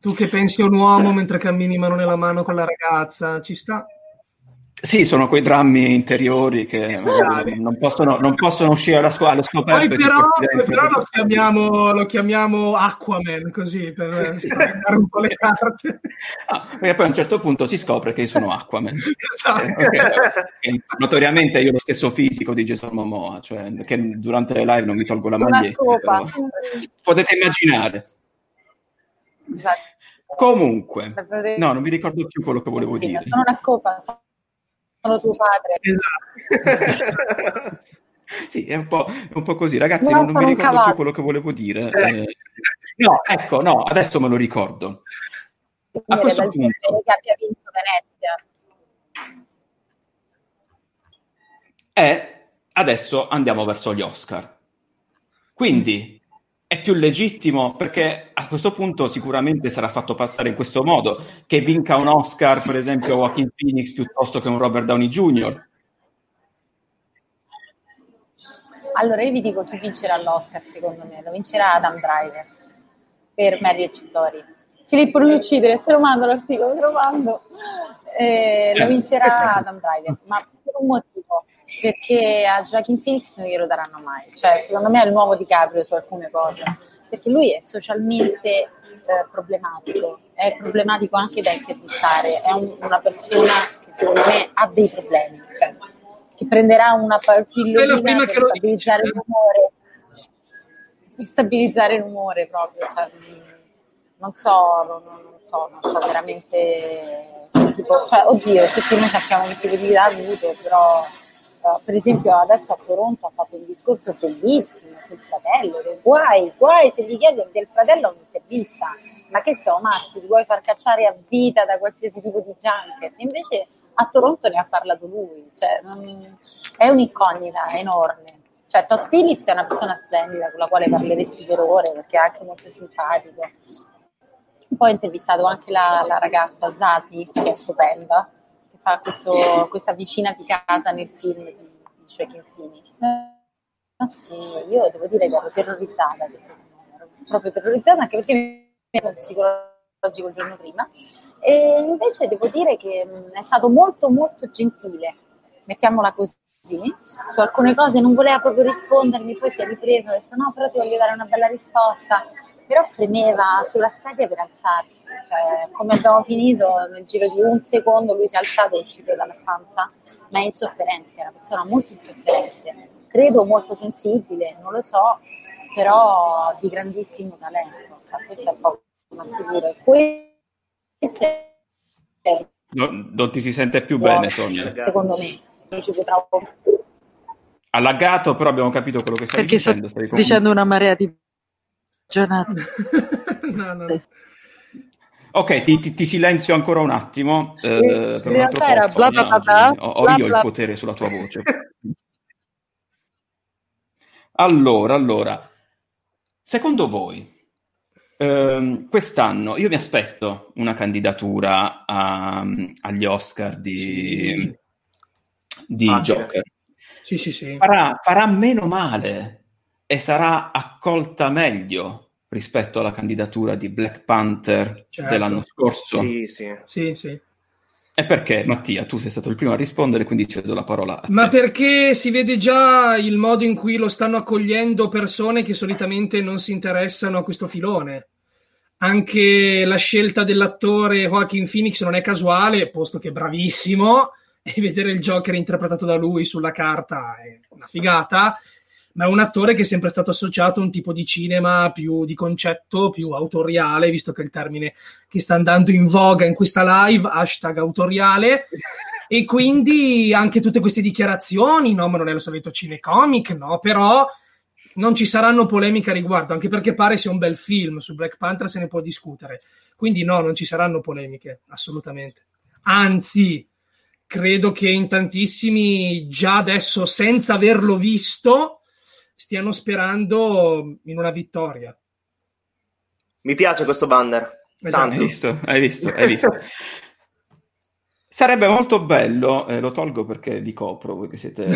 Tu che pensi a un uomo mentre cammini mano nella mano con la ragazza, ci sta? Sì, sono quei drammi interiori che non possono, non possono uscire allo, sc- allo. Poi però, però lo, chiamiamo, lo, chiamiamo, Aquaman, così, per sì. dare un po' le carte. Ah, perché poi a un certo punto si scopre che io sono Aquaman. esatto. Eh, notoriamente io ho lo stesso fisico di Jason Momoa, cioè che durante le live non mi tolgo la maglietta. Potete immaginare. Esatto. Comunque, no, non mi ricordo più quello che volevo dire. Sono una scopa, sono sono tuo padre. Esatto. sì, è un, è un, po', così. Ragazzi, non, non mi ricordo cavallo. più quello che volevo dire. Eh, no, ecco, no, adesso me lo ricordo. A questo punto... Che abbia vinto Venezia. E adesso andiamo verso gli Oscar. Quindi è più legittimo perché a questo punto sicuramente sarà fatto passare in questo modo che vinca un Oscar per esempio Joaquin Phoenix piuttosto che un Robert Downey Jr. Allora io vi dico chi vincerà l'Oscar secondo me, lo vincerà Adam Driver per Marriage Story. Filippo non mi uccidere, te lo mando l'articolo, te lo mando. Eh, lo vincerà Adam Driver, ma per un motivo perché a Joaquin Phoenix non glielo daranno mai. Cioè, secondo me è il nuovo DiCaprio su alcune cose, perché lui è socialmente eh, problematico, è problematico anche da intervistare, è un, una persona che secondo me ha dei problemi, cioè, che prenderà una pillolina per stabilizzare l'umore, per stabilizzare l'umore proprio, cioè, non so, non, non so, non so veramente tipo, cioè, oddio, tutti noi sappiamo che tipo di vita ha avuto, però Uh, per esempio adesso a Toronto ha fatto un discorso bellissimo sul fratello, guai, guai se gli chiedi del fratello un'intervista, ma che siamo matti, ti vuoi far cacciare a vita da qualsiasi tipo di junket, invece a Toronto ne ha parlato lui, cioè, è un'incognita enorme. Cioè, Todd Phillips è una persona splendida con la quale parleresti per ore perché è anche molto simpatico. Poi ho intervistato anche la, la ragazza Zazi, che è stupenda, fa questo, questa vicina di casa nel film di, di Joaquin Phoenix. E io devo dire che ero terrorizzata, ero proprio terrorizzata anche perché mi ero psicologico il giorno prima. E invece devo dire che è stato molto molto gentile, mettiamola così. Su alcune cose non voleva proprio rispondermi, poi si è ripreso, ha detto no, però ti voglio dare una bella risposta però fremeva sulla sedia per alzarsi, cioè, come abbiamo finito nel giro di un secondo lui si è alzato e è uscito dalla stanza, ma è insofferente, è una persona molto insofferente, credo molto sensibile, non lo so, però di grandissimo talento, questo è poco ma sicuro. Questo è... No, non ti si sente più buono, bene, Sonia? Secondo me, non ci potrà Allagato, però abbiamo capito quello che stai Perché dicendo. Perché sto dicendo una marea di giornata. no, no. Ok, ti, ti, ti, silenzio ancora un attimo. Eh, in realtà era bla bla bla. Ho, ho io il potere sulla tua voce. allora, allora, secondo voi, ehm, quest'anno io mi aspetto una candidatura a, agli Oscar di, sì. di ah, Joker. Sì, sì, sì. Farà, farà meno male e sarà accolta meglio rispetto alla candidatura di Black Panther certo. dell'anno scorso. Sì, sì. sì, sì. E perché, Mattia, tu sei stato il primo a rispondere, quindi cedo la parola a te. Ma perché si vede già il modo in cui lo stanno accogliendo persone che solitamente non si interessano a questo filone. Anche la scelta dell'attore Joaquin Phoenix non è casuale, posto che è bravissimo, e vedere il Joker interpretato da lui sulla carta è una figata ma è un attore che è sempre stato associato a un tipo di cinema più di concetto, più autoriale, visto che è il termine che sta andando in voga in questa live, hashtag autoriale, e quindi anche tutte queste dichiarazioni, no, ma non è il solito cinecomic, no, però non ci saranno polemiche a riguardo, anche perché pare sia un bel film, su Black Panther se ne può discutere, quindi no, non ci saranno polemiche, assolutamente. Anzi, credo che in tantissimi già adesso, senza averlo visto, stiano sperando in una vittoria. Mi piace questo banner. Esatto. Hai visto, hai visto, hai visto. Sarebbe molto bello, eh, lo tolgo perché vi copro voi che siete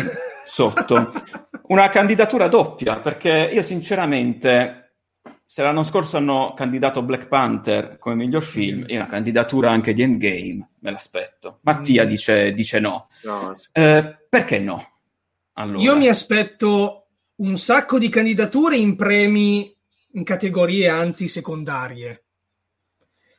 sotto, una candidatura doppia, perché io sinceramente se l'anno scorso hanno candidato Black Panther come miglior film, io una candidatura anche di Endgame me l'aspetto. Mattia Mm. dice, dice no. No, Eh, perché no? Allora, Io mi aspetto un sacco di candidature in premi in categorie anzi secondarie.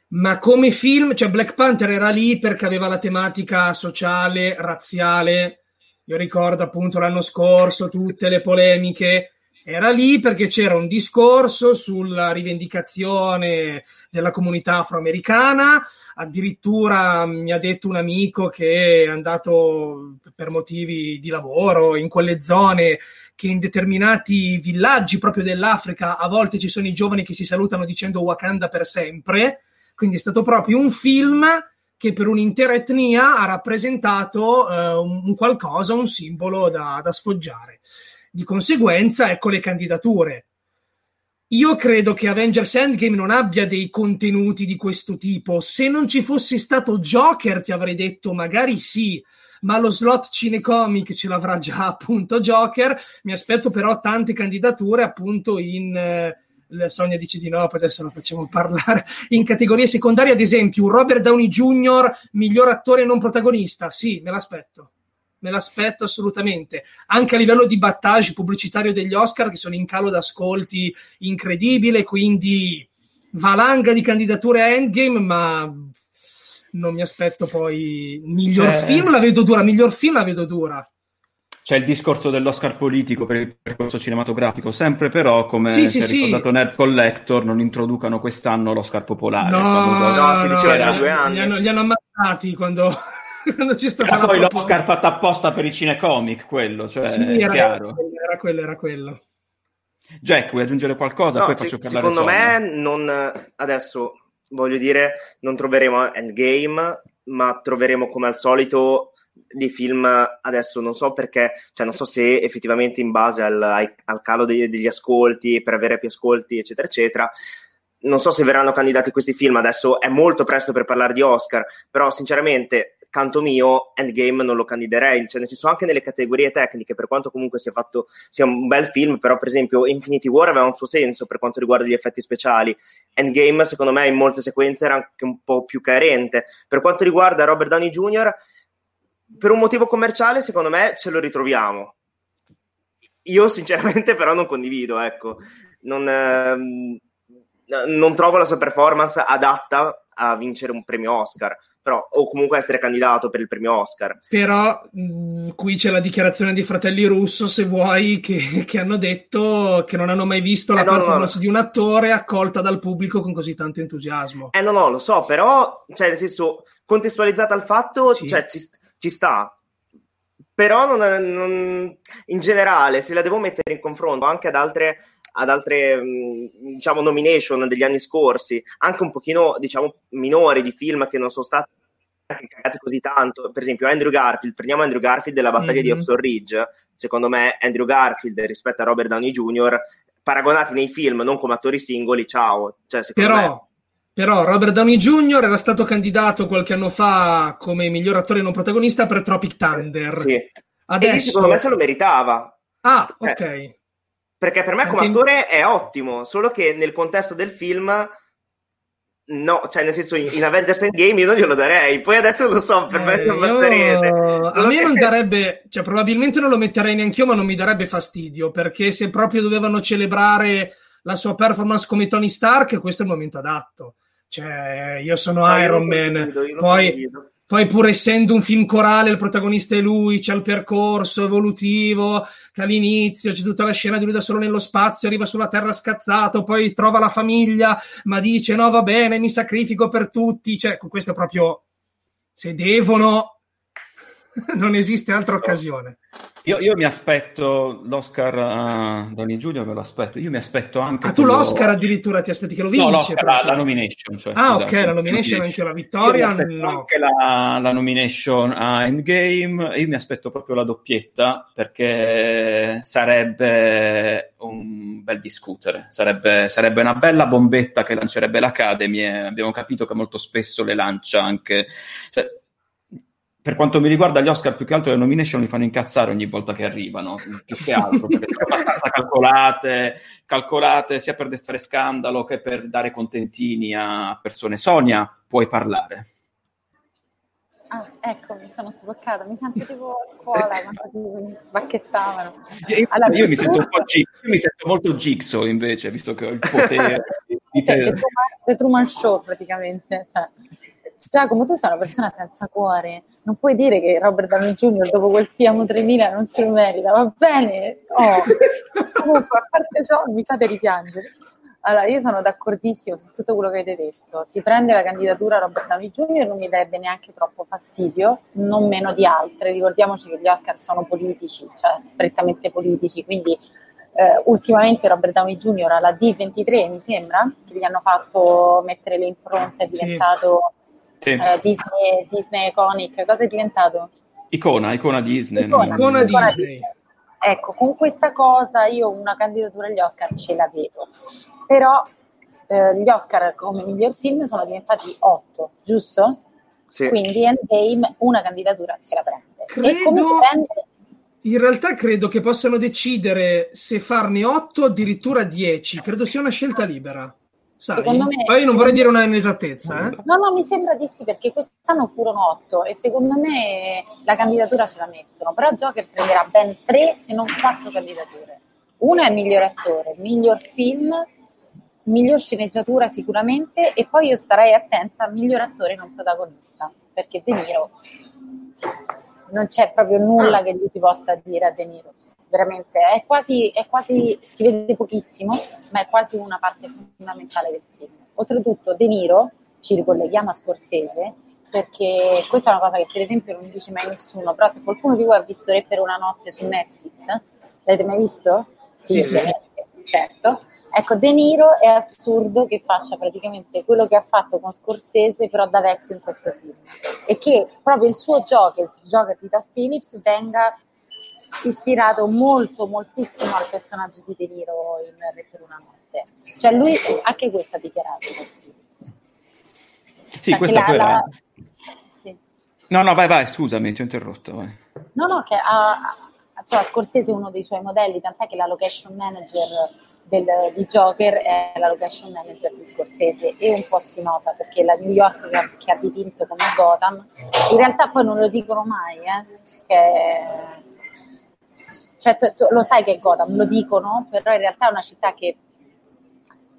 Ma come film, cioè Black Panther era lì perché aveva la tematica sociale, razziale. Io ricordo appunto l'anno scorso tutte le polemiche. Era lì perché c'era un discorso sulla rivendicazione della comunità afroamericana. Addirittura mi ha detto un amico che è andato per motivi di lavoro in quelle zone che in determinati villaggi proprio dell'Africa a volte ci sono i giovani che si salutano dicendo Wakanda per sempre. Quindi è stato proprio un film che per un'intera etnia ha rappresentato eh, un, qualcosa, un simbolo da, da sfoggiare. Di conseguenza, ecco le candidature. Io credo che Avengers Endgame non abbia dei contenuti di questo tipo. Se non ci fosse stato Joker, ti avrei detto magari sì, ma lo slot cinecomic ce l'avrà già appunto Joker. Mi aspetto però tante candidature appunto in. Eh, Sonia dice di no, poi adesso la facciamo parlare in categorie secondarie, ad esempio, Robert Downey Jr., miglior attore non protagonista. Sì, me l'aspetto. Me l'aspetto assolutamente. Anche a livello di battage pubblicitario degli Oscar, che sono in calo d'ascolti incredibile, quindi valanga di candidature a Endgame, ma non mi aspetto poi miglior Cioè- film la vedo dura, miglior film la vedo dura. C'è il discorso dell'Oscar politico per il percorso cinematografico, sempre però, come Sì, si sì, è sì. ricordato Nerd Collector, non introducano quest'anno l'Oscar popolare. No, quando- No, si diceva era- tra due anni. Li hanno, li hanno ammazzati quando, quando c'è stata Era poi l'Oscar fatto apposta per i cinecomic, quello, cioè, Sì, era, chiaro. era quello, era quello. Jack, vuoi aggiungere qualcosa? No, poi se- faccio parlare secondo me non, adesso voglio dire non troveremo Endgame ma troveremo come al solito dei film adesso non so perché cioè non so se effettivamente in base al, al calo degli, degli ascolti per avere più ascolti eccetera eccetera. Non so se verranno candidati questi film adesso è molto presto per parlare di Oscar però sinceramente canto mio Endgame non lo candiderei. Cioè nel senso anche nelle categorie tecniche per quanto comunque sia fatto sia un bel film però per esempio Infinity War aveva un suo senso per quanto riguarda gli effetti speciali. Endgame secondo me in molte sequenze era anche un po' più carente. Per quanto riguarda Robert Downey Jr. per un motivo commerciale secondo me ce lo ritroviamo. Io sinceramente però non condivido ecco. Non, ehm, non trovo la sua performance adatta a vincere un premio Oscar però, o comunque essere candidato per il premio Oscar Però mh, qui c'è la dichiarazione dei fratelli Russo, se vuoi, che, che hanno detto che non hanno mai visto la Eh, no, no, performance no. di un attore accolta dal pubblico con così tanto entusiasmo. Eh no, no, lo so, però, cioè, nel senso, contestualizzata al fatto, Sì. cioè, ci, ci sta. Però, non, non- in generale, se la devo mettere in confronto anche ad altre, ad altre, mh, diciamo, nomination degli anni scorsi, anche un pochino, diciamo, minori di film che non sono stati cagati così tanto. Per esempio, Andrew Garfield, prendiamo Andrew Garfield della battaglia di Mhm. Oxford Ridge. Secondo me, Andrew Garfield rispetto a Robert Downey Jr., paragonati nei film, non come attori singoli, ciao. Cioè, secondo me... Però, però Robert Downey Jr. era stato candidato qualche anno fa come miglior attore non protagonista per Tropic Thunder. Sì. E lì Adesso... secondo me se lo meritava. Ah, Eh, ok. Perché per me come Anche- attore è ottimo, solo che nel contesto del film no, cioè nel senso in, Avengers Endgame io non glielo darei. Poi adesso lo so, per me Eh, non io- batterete. A Solo me che- non darebbe, cioè probabilmente non lo metterei neanche io, ma non mi darebbe fastidio perché se proprio dovevano celebrare la sua performance come Tony Stark, questo è il momento adatto. Cioè, io sono No, io Iron non Man, condivido, io non poi, condivido. Poi pur essendo un film corale, il protagonista è lui, c'è il percorso evolutivo, che all'inizio c'è tutta la scena di lui da solo nello spazio, arriva sulla Terra scazzato, poi trova la famiglia, ma dice no va bene, mi sacrifico per tutti, cioè questo è proprio se devono non esiste altra occasione. Io, io mi aspetto l'Oscar a Downey Jr., me lo aspetto. Io mi aspetto anche Ah, tu l'Oscar addirittura ti aspetti che lo vince? No, l'Oscar, la, la nomination. Cioè, Ah, scusate, ok, la nomination, anche la vittoria. No. anche la, la nomination a Endgame. Io mi aspetto proprio la doppietta perché sarebbe un bel discutere. Sarebbe, sarebbe una bella bombetta che lancerebbe l'Academy. E abbiamo capito che molto spesso le lancia anche. Cioè, per quanto mi riguarda gli Oscar più che altro le nomination mi fanno incazzare ogni volta che arrivano, più che altro, perché sono abbastanza calcolate, calcolate sia per destare scandalo che per dare contentini a persone. Sonia, puoi parlare. Ah, ecco, mi sono sbloccata, mi sento tipo a scuola quando mi bacchettavano. Allora, io, mi sento io, mi sento molto Jigsaw invece, visto che ho il potere di te. The Truman Show praticamente, cioè Giacomo, tu sei una persona senza cuore, non puoi dire che Robert Downey Jr. dopo quel Ti amo 3000 non se lo merita, va bene? Oh. Comunque, a parte ciò, mi fate ripiangere. Allora, io sono d'accordissimo su tutto quello che avete detto. Si prende la candidatura Robert Downey Jr. non mi darebbe neanche troppo fastidio, non meno di altre. Ricordiamoci che gli Oscar sono politici, cioè prettamente politici, quindi eh, ultimamente Robert Downey Jr. alla D23 mi sembra che gli hanno fatto mettere le impronte, è diventato sì. eh, Disney, Disney Iconic, cosa è diventato? Icona, icona Disney. Icona, icona Disney. Disney. Ecco, con questa cosa io una candidatura agli Oscar ce la vedo, però eh, gli Oscar come miglior film sono diventati otto, giusto? Sì. Quindi Endgame una candidatura se la prende. Credo... E come prende in realtà credo che possano decidere se farne otto addirittura dieci. Credo sia una scelta libera. Sai? Me, Poi non vorrei dire una inesattezza. Eh? No, no, mi sembra di sì, perché quest'anno furono otto e secondo me la candidatura ce la mettono. Però Joker prenderà ben tre, se non quattro candidature. Una è miglior attore, miglior film, miglior sceneggiatura sicuramente e poi io starei attenta a miglior attore non protagonista, perché De Niro non c'è proprio nulla che gli si possa dire a De Niro veramente è quasi, è quasi, si vede pochissimo, ma è quasi una parte fondamentale del film. Oltretutto De Niro, ci ricolleghiamo a Scorsese, perché questa è una cosa che per esempio non dice mai nessuno, però se qualcuno di voi ha visto Re per una notte su Netflix, l'avete mai visto? Sì, sì, sì. certo. Ecco, De Niro è assurdo che faccia praticamente quello che ha fatto con Scorsese, però da vecchio in questo film. E che proprio il suo Joker, il Joker di Todd Phillips, venga ispirato molto, moltissimo al personaggio di De Niro in Re per una notte. Cioè lui anche questo ha dichiarato. Sì, cioè questa poi la, la... Sì. No, no, vai, vai, scusami, ti ho interrotto. Vai. No, no, che ha, cioè, Scorsese è uno dei suoi modelli, tant'è che la location manager del, di Joker è la location manager di Scorsese e un po' si nota perché la New York che ha, che ha dipinto come Gotham, in realtà poi non lo dicono mai, eh, che cioè, tu, tu, lo sai che è Gotham, lo dicono, però in realtà è una città che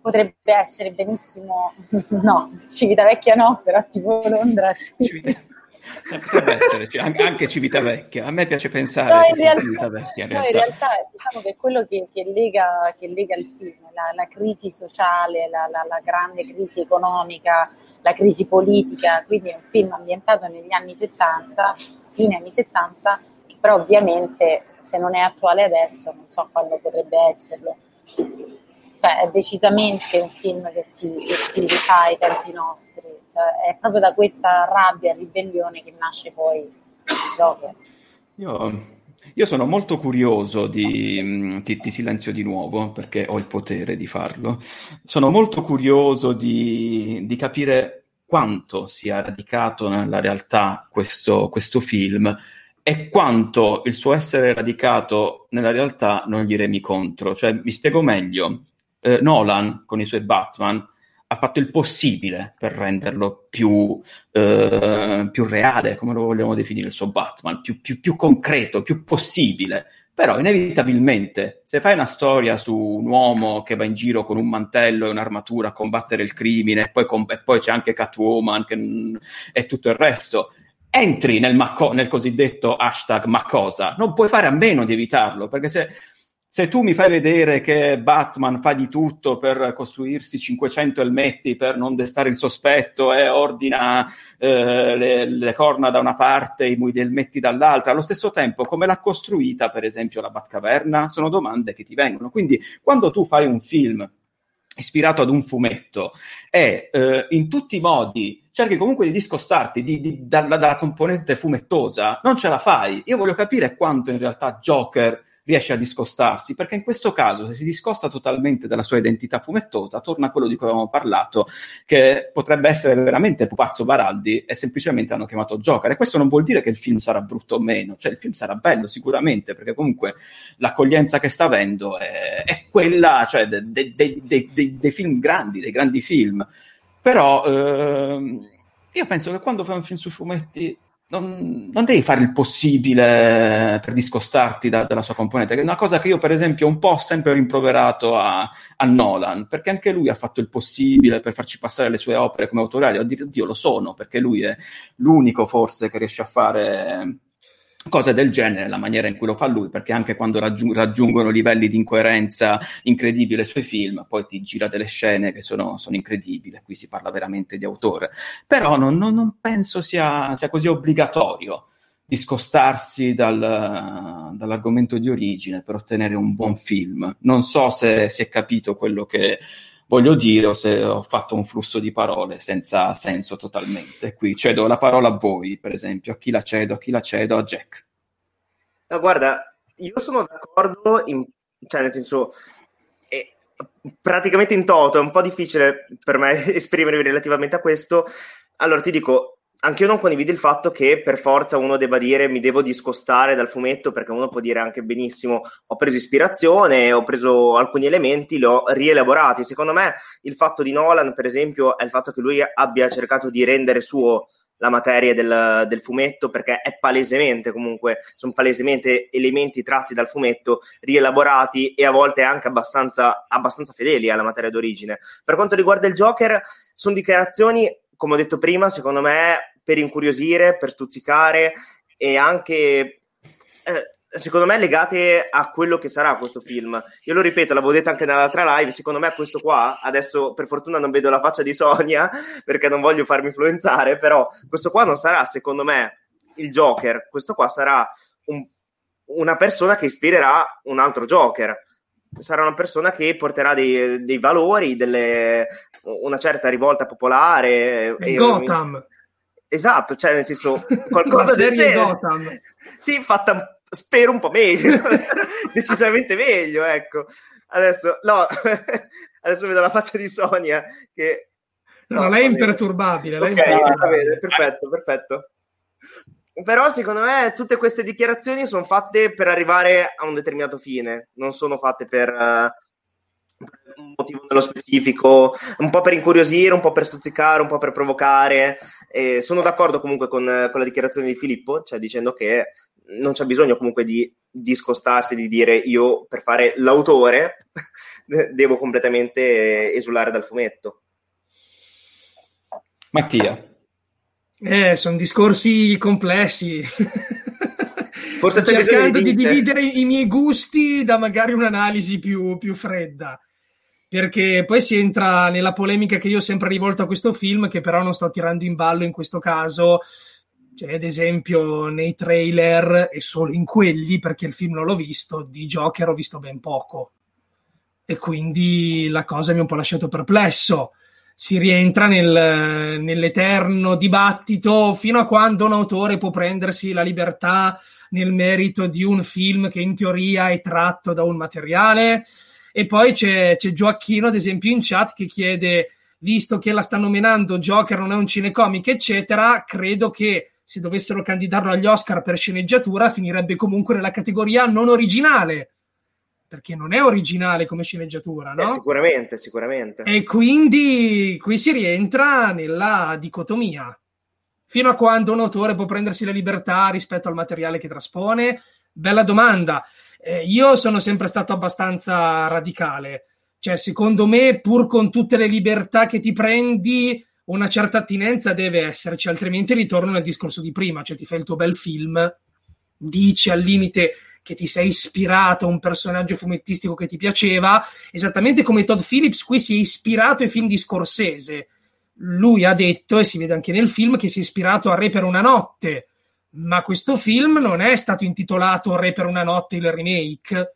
potrebbe essere benissimo, no, Civitavecchia no, però tipo Londra Civita... Eh, potrebbe essere cioè, anche Civitavecchia, a me piace pensare no, in realtà, Civitavecchia. In, no, in realtà. diciamo che quello che, che, lega, che lega, il film, la, la crisi sociale, la, la, la grande crisi economica, la crisi politica, quindi è un film ambientato negli anni 70, fine anni 70, però ovviamente se non è attuale adesso non so quando potrebbe esserlo. Cioè è decisamente un film che si, che si rifà ai tempi nostri, cioè, è proprio da questa rabbia e ribellione che nasce poi Joker. Io io sono molto curioso di. Ti, ti, silenzio di nuovo perché ho il potere di farlo. Sono molto curioso di, di capire quanto sia radicato nella realtà questo, questo film e quanto il suo essere radicato nella realtà non gli remi contro. Cioè, mi spiego meglio. Eh, Nolan, con i suoi Batman, ha fatto il possibile per renderlo più, eh, più reale, come lo vogliamo definire il suo Batman, più, più, più concreto, più possibile. Però inevitabilmente, se fai una storia su un uomo che va in giro con un mantello e un'armatura a combattere il crimine, e poi, com- e poi c'è anche Catwoman che, e tutto il resto, entri nel, macco- nel cosiddetto hashtag Macosa, non puoi fare a meno di evitarlo, perché se, se, tu mi fai vedere che Batman fa di tutto per costruirsi 500 elmetti per non destare il sospetto e ordina eh, le, le, corna da una parte e i elmetti dall'altra, allo stesso tempo come l'ha costruita per esempio la Batcaverna, sono domande che ti vengono. Quindi quando tu fai un film ispirato ad un fumetto e eh, in tutti i modi cerchi comunque di discostarti di, di, dalla, dalla, componente fumettosa, non ce la fai. Io voglio capire quanto in realtà Joker riesce a discostarsi, perché in questo caso se si discosta totalmente dalla sua identità fumettosa, torna a quello di cui avevamo parlato, che potrebbe essere veramente Pupazzo Baraldi e semplicemente hanno chiamato Joker. E questo non vuol dire che il film sarà brutto o meno, cioè il film sarà bello sicuramente, perché comunque l'accoglienza che sta avendo è, è quella cioè, dei de, de, de, film grandi, dei grandi film. Però ehm, io penso che quando fai un film sui fumetti non, non, devi fare il possibile per discostarti da, dalla sua componente, che è una cosa che io, per esempio, un po' ho sempre rimproverato a, a, Nolan, perché anche lui ha fatto il possibile per farci passare le sue opere come autorali. Oddio, lo sono, perché lui è l'unico forse che riesce a fare cose del genere, la maniera in cui lo fa lui, perché anche quando raggiung- raggiungono livelli di incoerenza incredibili i suoi film, poi ti gira delle scene che sono, sono incredibili, qui si parla veramente di autore. Però non, non, non penso sia, sia, così obbligatorio discostarsi dal, dall'argomento di origine per ottenere un buon film. Non so se si è capito quello che voglio dire o se ho fatto un flusso di parole senza senso totalmente. Qui cedo la parola a voi, per esempio, a chi la cedo, a chi la cedo, a Jack. No, guarda, io sono d'accordo, in, cioè nel senso, è praticamente in toto, è un po' difficile per me esprimermi relativamente a questo. Allora ti dico, anche io non condivido il fatto che per forza uno debba dire mi devo discostare dal fumetto, perché uno può dire anche benissimo ho preso ispirazione, ho preso alcuni elementi, li ho rielaborati. Secondo me il fatto di Nolan, per esempio, è il fatto che lui abbia cercato di rendere suo la materia del, del, fumetto perché è palesemente comunque sono palesemente elementi tratti dal fumetto rielaborati e a volte anche abbastanza, abbastanza fedeli alla materia d'origine per quanto riguarda il Joker sono dichiarazioni come ho detto prima, secondo me per incuriosire, per stuzzicare e anche eh, secondo me legate a quello che sarà questo film. Io lo ripeto, l'avevo detto anche nell'altra live, secondo me questo qua, adesso per fortuna non vedo la faccia di Sonia perché non voglio farmi influenzare, però questo qua non sarà secondo me il Joker, questo qua sarà un, una persona che ispirerà un altro Joker sarà una persona che porterà dei, dei valori, delle, una certa rivolta popolare. E, Gotham. Esatto, cioè nel senso qualcosa del genere. Gotham. Sì, fatta spero un po' meglio, decisamente meglio, ecco. Adesso, no, adesso vedo la faccia di Sonia che... No, no lei è imperturbabile. Lei okay, imperturbabile. perfetto, perfetto. Però secondo me tutte queste dichiarazioni sono fatte per arrivare a un determinato fine, non sono fatte per uh, un motivo nello specifico, un po' per incuriosire, un po' per stuzzicare, un po' per provocare. E sono d'accordo comunque con, con la dichiarazione di Filippo, cioè dicendo che non c'è bisogno comunque di discostarsi, di dire io per fare l'autore devo completamente esulare dal fumetto. Mattia. Eh, sono discorsi complessi. Forse Sto cercando di, di dividere i miei gusti da magari un'analisi più, più fredda perché poi si entra nella polemica che io ho sempre rivolto a questo film, che però non sto tirando in ballo in questo caso, cioè, ad esempio nei trailer e solo in quelli, perché il film non l'ho visto, di Joker ho visto ben poco. E quindi la cosa mi ha un po' lasciato perplesso si rientra nel, nell'eterno dibattito fino a quando un autore può prendersi la libertà nel merito di un film che in teoria è tratto da un materiale. E poi c'è, c'è Gioacchino, ad esempio, in chat che chiede, visto che la stanno menando Joker non è un cinecomic, eccetera, credo che se dovessero candidarlo agli Oscar per sceneggiatura finirebbe comunque nella categoria non originale perché non è originale come sceneggiatura, no? Eh, sicuramente, sicuramente. E quindi qui si rientra nella dicotomia. Fino a quando un autore può prendersi la libertà rispetto al materiale che traspone? Bella domanda. Eh, io sono sempre stato abbastanza radicale. Cioè, secondo me, pur con tutte le libertà che ti prendi, una certa attinenza deve esserci, altrimenti ritorno al discorso di prima. Cioè, ti fai il tuo bel film, dici al limite che ti sei ispirato a un personaggio fumettistico che ti piaceva, esattamente come Todd Phillips qui si è ispirato ai film di Scorsese. Lui ha detto, e si vede anche nel film, che si è ispirato a Re per una notte, ma questo film non è stato intitolato Re per una notte il remake.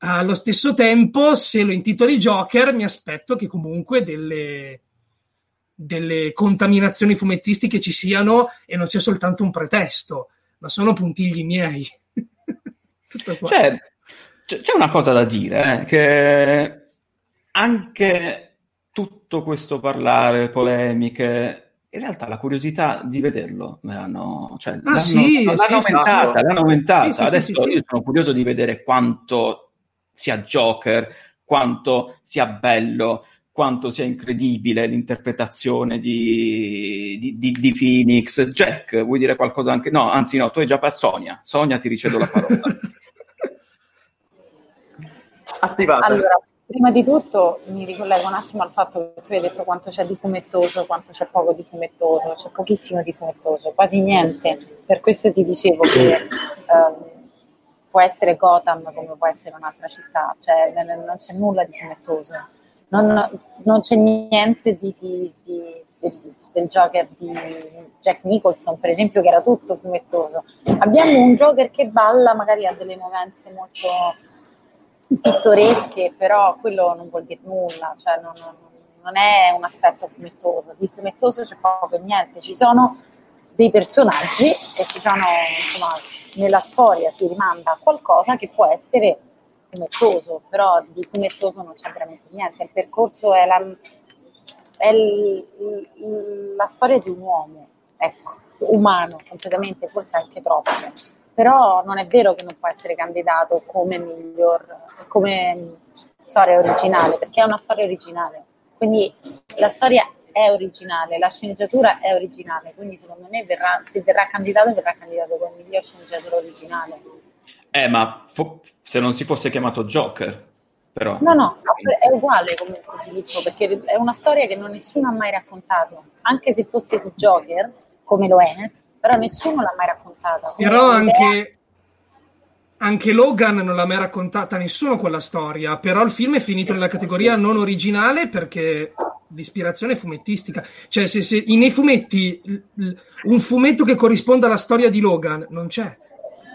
Allo stesso tempo, se lo intitoli Joker, mi aspetto che comunque delle, delle contaminazioni fumettistiche ci siano e non sia soltanto un pretesto, ma sono puntigli miei. Cioè, c'è una cosa da dire, eh, che anche tutto questo parlare, polemiche, in realtà la curiosità di vederlo l'hanno, cioè, ah, l'hanno, sì, l'hanno sì, aumentata, sì. l'hanno aumentata. Adesso io sono curioso di vedere quanto sia Joker, quanto sia bello, quanto sia incredibile l'interpretazione di, di, di, di, Phoenix. Jack, vuoi dire qualcosa anche? No, anzi no, tu hai già per Sonia. Sonia, ti ricevo la parola. Attivata. Allora, prima di tutto mi ricollego un attimo al fatto che tu hai detto quanto c'è di fumettoso, quanto c'è poco di fumettoso, c'è pochissimo di fumettoso, quasi niente. Per questo ti dicevo che um, può essere Gotham come può essere un'altra città, cioè non c'è nulla di fumettoso non, non c'è niente di, di, di, del Joker di Jack Nicholson, per esempio, che era tutto fumettoso. Abbiamo un Joker che balla, magari ha delle movenze molto pittoresche, però quello non vuol dire nulla, cioè non, non, non è un aspetto fumettoso. Di fumettoso c'è e niente, ci sono dei personaggi e ci sono, insomma, nella storia si rimanda a qualcosa che può essere fumettoso, però di fumettoso non c'è veramente niente. Il percorso è la, è l, la storia di un uomo, ecco, umano, completamente, forse anche troppo. Però non è vero che non può essere candidato come miglior, come storia originale, perché è una storia originale. Quindi la storia è originale, la sceneggiatura è originale, quindi secondo me verrà, se verrà candidato verrà candidato come miglior sceneggiatura originale. Eh, ma fo- se non si fosse chiamato Joker, però... No, no, è uguale comunque Filippo, perché è una storia che non nessuno ha mai raccontato, anche se fosse di Joker, come lo è, però nessuno l'ha mai raccontata. Però anche, anche Logan non l'ha mai raccontata nessuno quella storia, però il film è finito nella categoria non originale perché l'ispirazione fumettistica. Cioè, se, se nei fumetti un fumetto che corrisponda alla storia di Logan non c'è.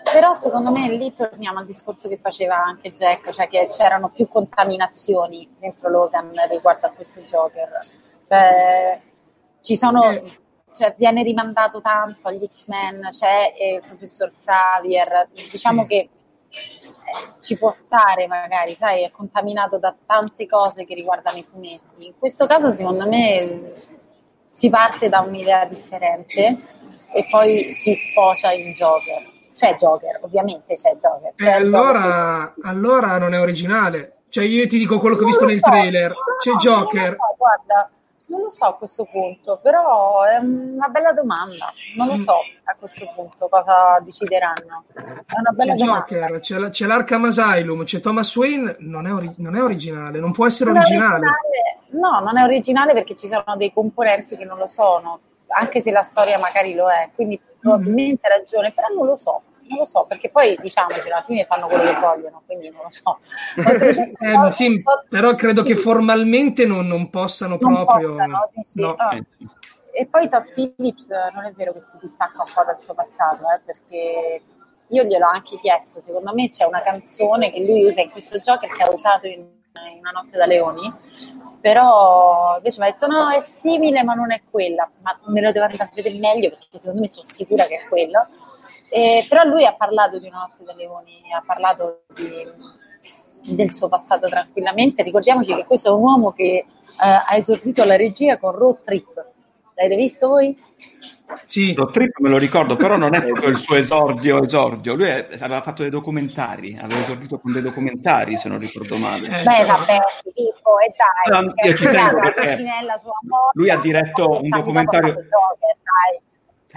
Però secondo me lì torniamo al discorso che faceva anche Jack, cioè che c'erano più contaminazioni dentro Logan riguardo a questo Joker. Cioè, ci sono, eh. Cioè, viene rimandato tanto agli X-Men, c'è eh, il professor Xavier, diciamo sì. che eh, ci può stare magari, sai, è contaminato da tante cose che riguardano i fumetti. In questo caso secondo me si parte da un'idea differente e poi si sfocia in Joker c'è Joker, ovviamente c'è Joker. C'è eh, allora, Joker. allora non è originale. Cioè, io ti dico quello che ho visto nel so, trailer. C'è no, Joker. So, guarda, non lo so a questo punto, però è una bella domanda. Non lo mm. so a questo punto cosa decideranno. È una bella c'è domanda. Joker, c'è, la, c'è l'Arkham Asylum, c'è Thomas Wayne, non è, ori- non è originale, non può essere non originale. originale. No, non è originale perché ci sono dei componenti che non lo sono, anche se la storia magari lo è. Quindi probabilmente hai ragione, però non lo so. Non lo so, perché poi diciamoci, alla fine fanno quello che vogliono, quindi non lo so. eh, sì, però credo che formalmente non, non possano non proprio. Possano, sì, no. ah. E poi Todd Phillips non è vero che si distacca un po' dal suo passato, eh, perché io gliel'ho anche chiesto, secondo me c'è una canzone che lui usa in questo gioco che ha usato in Una notte da leoni, però invece mi ha detto no, è simile ma non è quella, ma me lo devo andare a vedere meglio perché secondo me sono sicura che è quella. Eh, però lui ha parlato di una notte da leoni, ha parlato di, del suo passato tranquillamente. Ricordiamoci che questo è un uomo che eh, ha esordito la regia con Road Trip. L'avete visto voi? Sì, lo trip me lo ricordo, però non è proprio il suo esordio, esordio. Lui è, aveva fatto dei documentari, aveva esordito con dei documentari, se non ricordo male. Eh, Beh, vabbè, tipo, e dai. No, io ci tengo perché lui ha diretto un documentario...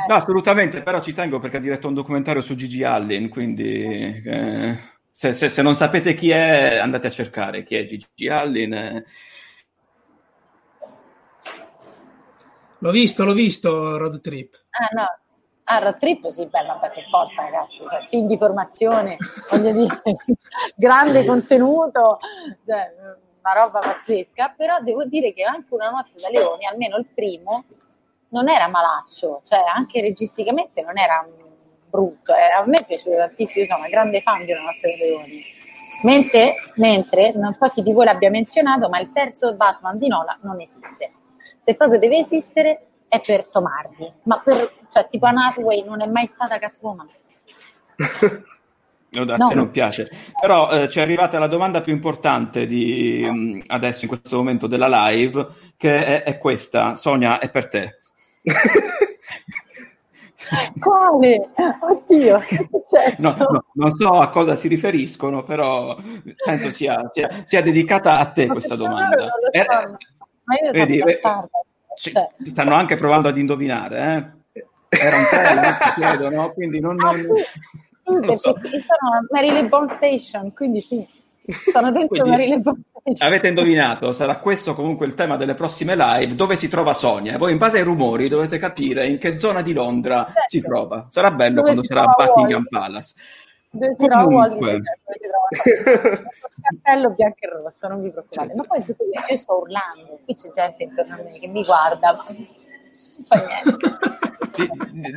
No, assolutamente, però ci tengo perché ha diretto un documentario su Gigi Allen, quindi eh, se, se, se, non sapete chi è, andate a cercare chi è Gigi Allen. Eh, L'ho visto, l'ho visto Road Trip. Ah, no. Ah, Road Trip, sì, bella, per forza, ragazzi. Cioè, film di formazione, voglio dire, grande contenuto, cioè, una roba pazzesca. Però devo dire che anche Una notte da leoni, almeno il primo, non era malaccio, cioè anche registicamente non era brutto. Eh. A me è piaciuto tantissimo, io sono una grande fan di Una notte da leoni. Mentre, mentre, non so chi di voi l'abbia menzionato, ma il terzo Batman di Nola non esiste se proprio deve esistere è per Tomardi, ma per, cioè, tipo Anna Hathaway non è mai stata Catwoman. No, a No. te non piace. Però eh, ci è arrivata la domanda più importante di mh, adesso, in questo momento della live, che è, è questa. Sonia, è per te. Quale? Oddio, che? No, no, non so a cosa si riferiscono, però penso sia, sia- sia dedicata a te questa domanda. Eh, io sono vedi, eh, ci- Cioè, ti stanno anche provando ad indovinare, eh? Era un ti chiedo, no? Quindi non, ah, sì, sì, perché so. sono Marylebone Station, quindi sì, sono dentro Station. Avete indovinato, sarà questo comunque il tema delle prossime live, dove si trova Sonia. Voi in base ai rumori dovete capire in che zona di Londra si trova. Sarà bello Dove quando sarà trova Buckingham Wally? Palace. Dove si trova il cartello bianco e rosso, non vi preoccupate. Ma poi tutto io sto urlando, qui c'è gente intorno a me che mi guarda, ma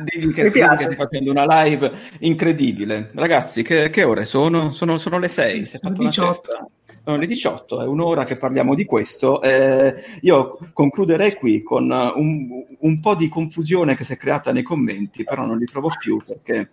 Digli che, stai facendo una live incredibile. Ragazzi, che, che ore sono? Sono, sono le 6. Sono 18. Sono le 18, è un'ora che parliamo di questo. Eh, io concluderei qui con uh, un, un po' di confusione che si è creata nei commenti, però non li trovo più perché,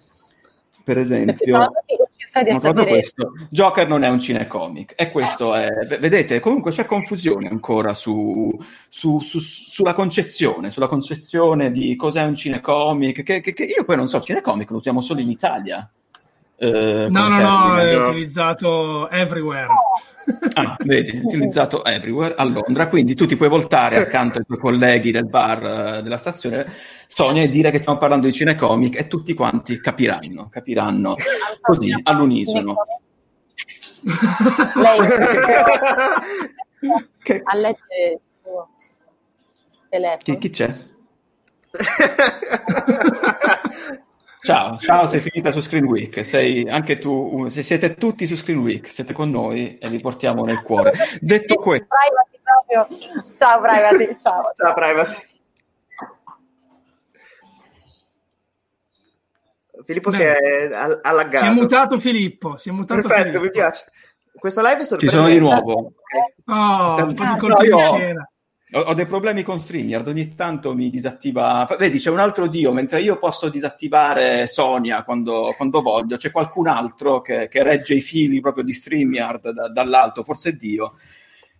per esempio, sono No, proprio sapere questo. Joker non è un cinecomic e questo è, vedete, comunque c'è confusione ancora su, su- su- sulla concezione, sulla concezione di cos'è un cinecomic, che, che- che io poi non so, cinecomic lo usiamo solo in Italia. eh, No, no, no, termine. è no. utilizzato everywhere. Ah, vedi, utilizzato everywhere a Londra, quindi tu ti puoi voltare accanto ai tuoi colleghi del bar eh, della stazione Sonia e dire che stiamo parlando di cinecomic e tutti quanti capiranno, capiranno così all'unisono. Lei Che- a leggere telefono. Chi, chi c'è? Ciao, ciao, sei finita su Screen Week, sei anche tu, un- se siete tutti su Screen Week, siete con noi e vi portiamo nel cuore. Detto questo, Privacy proprio. Ciao privacy, ciao. Ciao, privacy. Filippo si è all- allaggato. Si è mutato Filippo, si è mutato Perfetto, Filippo. mi piace. Questa live è ci sorprendente. sono di nuovo. Oh, un po' di No, io- scena. Ho, ho dei problemi con StreamYard, ogni tanto mi disattiva. Vedi, c'è un altro dio, mentre io posso disattivare Sonia quando, quando voglio, c'è qualcun altro che, che regge i fili proprio di StreamYard da- dall'alto, forse è Dio.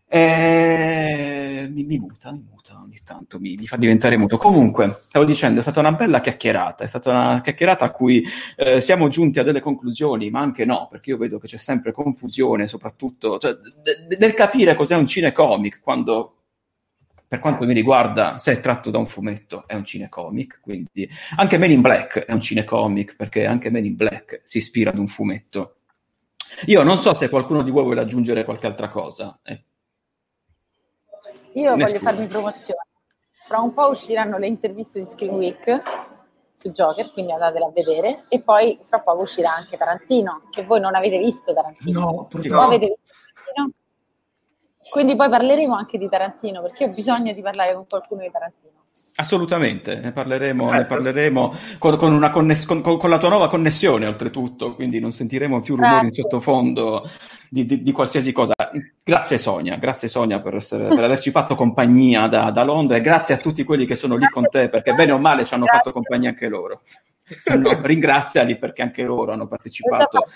E mi, mi muta, mi muta ogni tanto, mi, mi fa diventare muto. Comunque, stavo dicendo, è stata una bella chiacchierata, è stata una chiacchierata a cui eh, siamo giunti a delle conclusioni, ma anche no, perché io vedo che c'è sempre confusione, soprattutto cioè, de- de- nel capire cos'è un cinecomic, quando per quanto mi riguarda, se è tratto da un fumetto, è un cinecomic, quindi anche Men in Black è un cinecomic, perché anche Men in Black si ispira ad un fumetto. Io non so se qualcuno di voi vuole aggiungere qualche altra cosa. eh. Io voglio farmi promozione. Fra un po' usciranno le interviste di Screen Week su Joker, quindi andatele a vedere. E poi fra poco uscirà anche Tarantino, che voi non avete visto Tarantino. No, Voi purtroppo. avete visto Tarantino? Quindi poi parleremo anche di Tarantino, perché ho bisogno di parlare con qualcuno di Tarantino. Assolutamente, ne parleremo, ne parleremo con, con una conness- con- con- la tua nuova connessione, oltretutto, quindi non sentiremo più rumori in sottofondo di, di- di qualsiasi cosa. Grazie Sonia, grazie Sonia per, essere- per averci fatto compagnia da, da Londra e grazie a tutti quelli che sono lì con te, perché bene o male ci hanno Grazie. fatto compagnia anche loro. No, ringraziali perché anche loro hanno partecipato.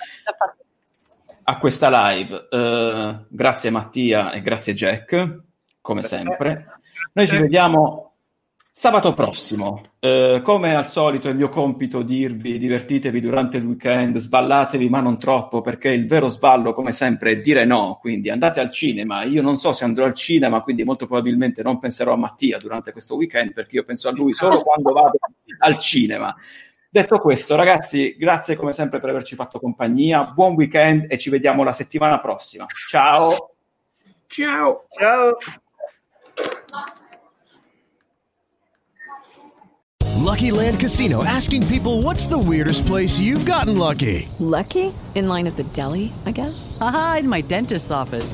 A questa live. Eh, grazie Mattia e grazie Jack, come sempre. Noi ci vediamo sabato prossimo. Eh, come al solito è il mio compito dirvi divertitevi durante il weekend, sballatevi ma non troppo perché il vero sballo come sempre è dire no, quindi andate al cinema. Io non so se andrò al cinema, quindi molto probabilmente non penserò a Mattia durante questo weekend perché io penso a lui solo quando vado al cinema. Detto questo, ragazzi, grazie come sempre per averci fatto compagnia. Buon weekend e ci vediamo la settimana prossima. Ciao! Ciao. Ciao. Lucky Land Casino asking people what's the weirdest place you've gotten lucky? Lucky? In line at the deli, I guess? Haha, in my dentist's office.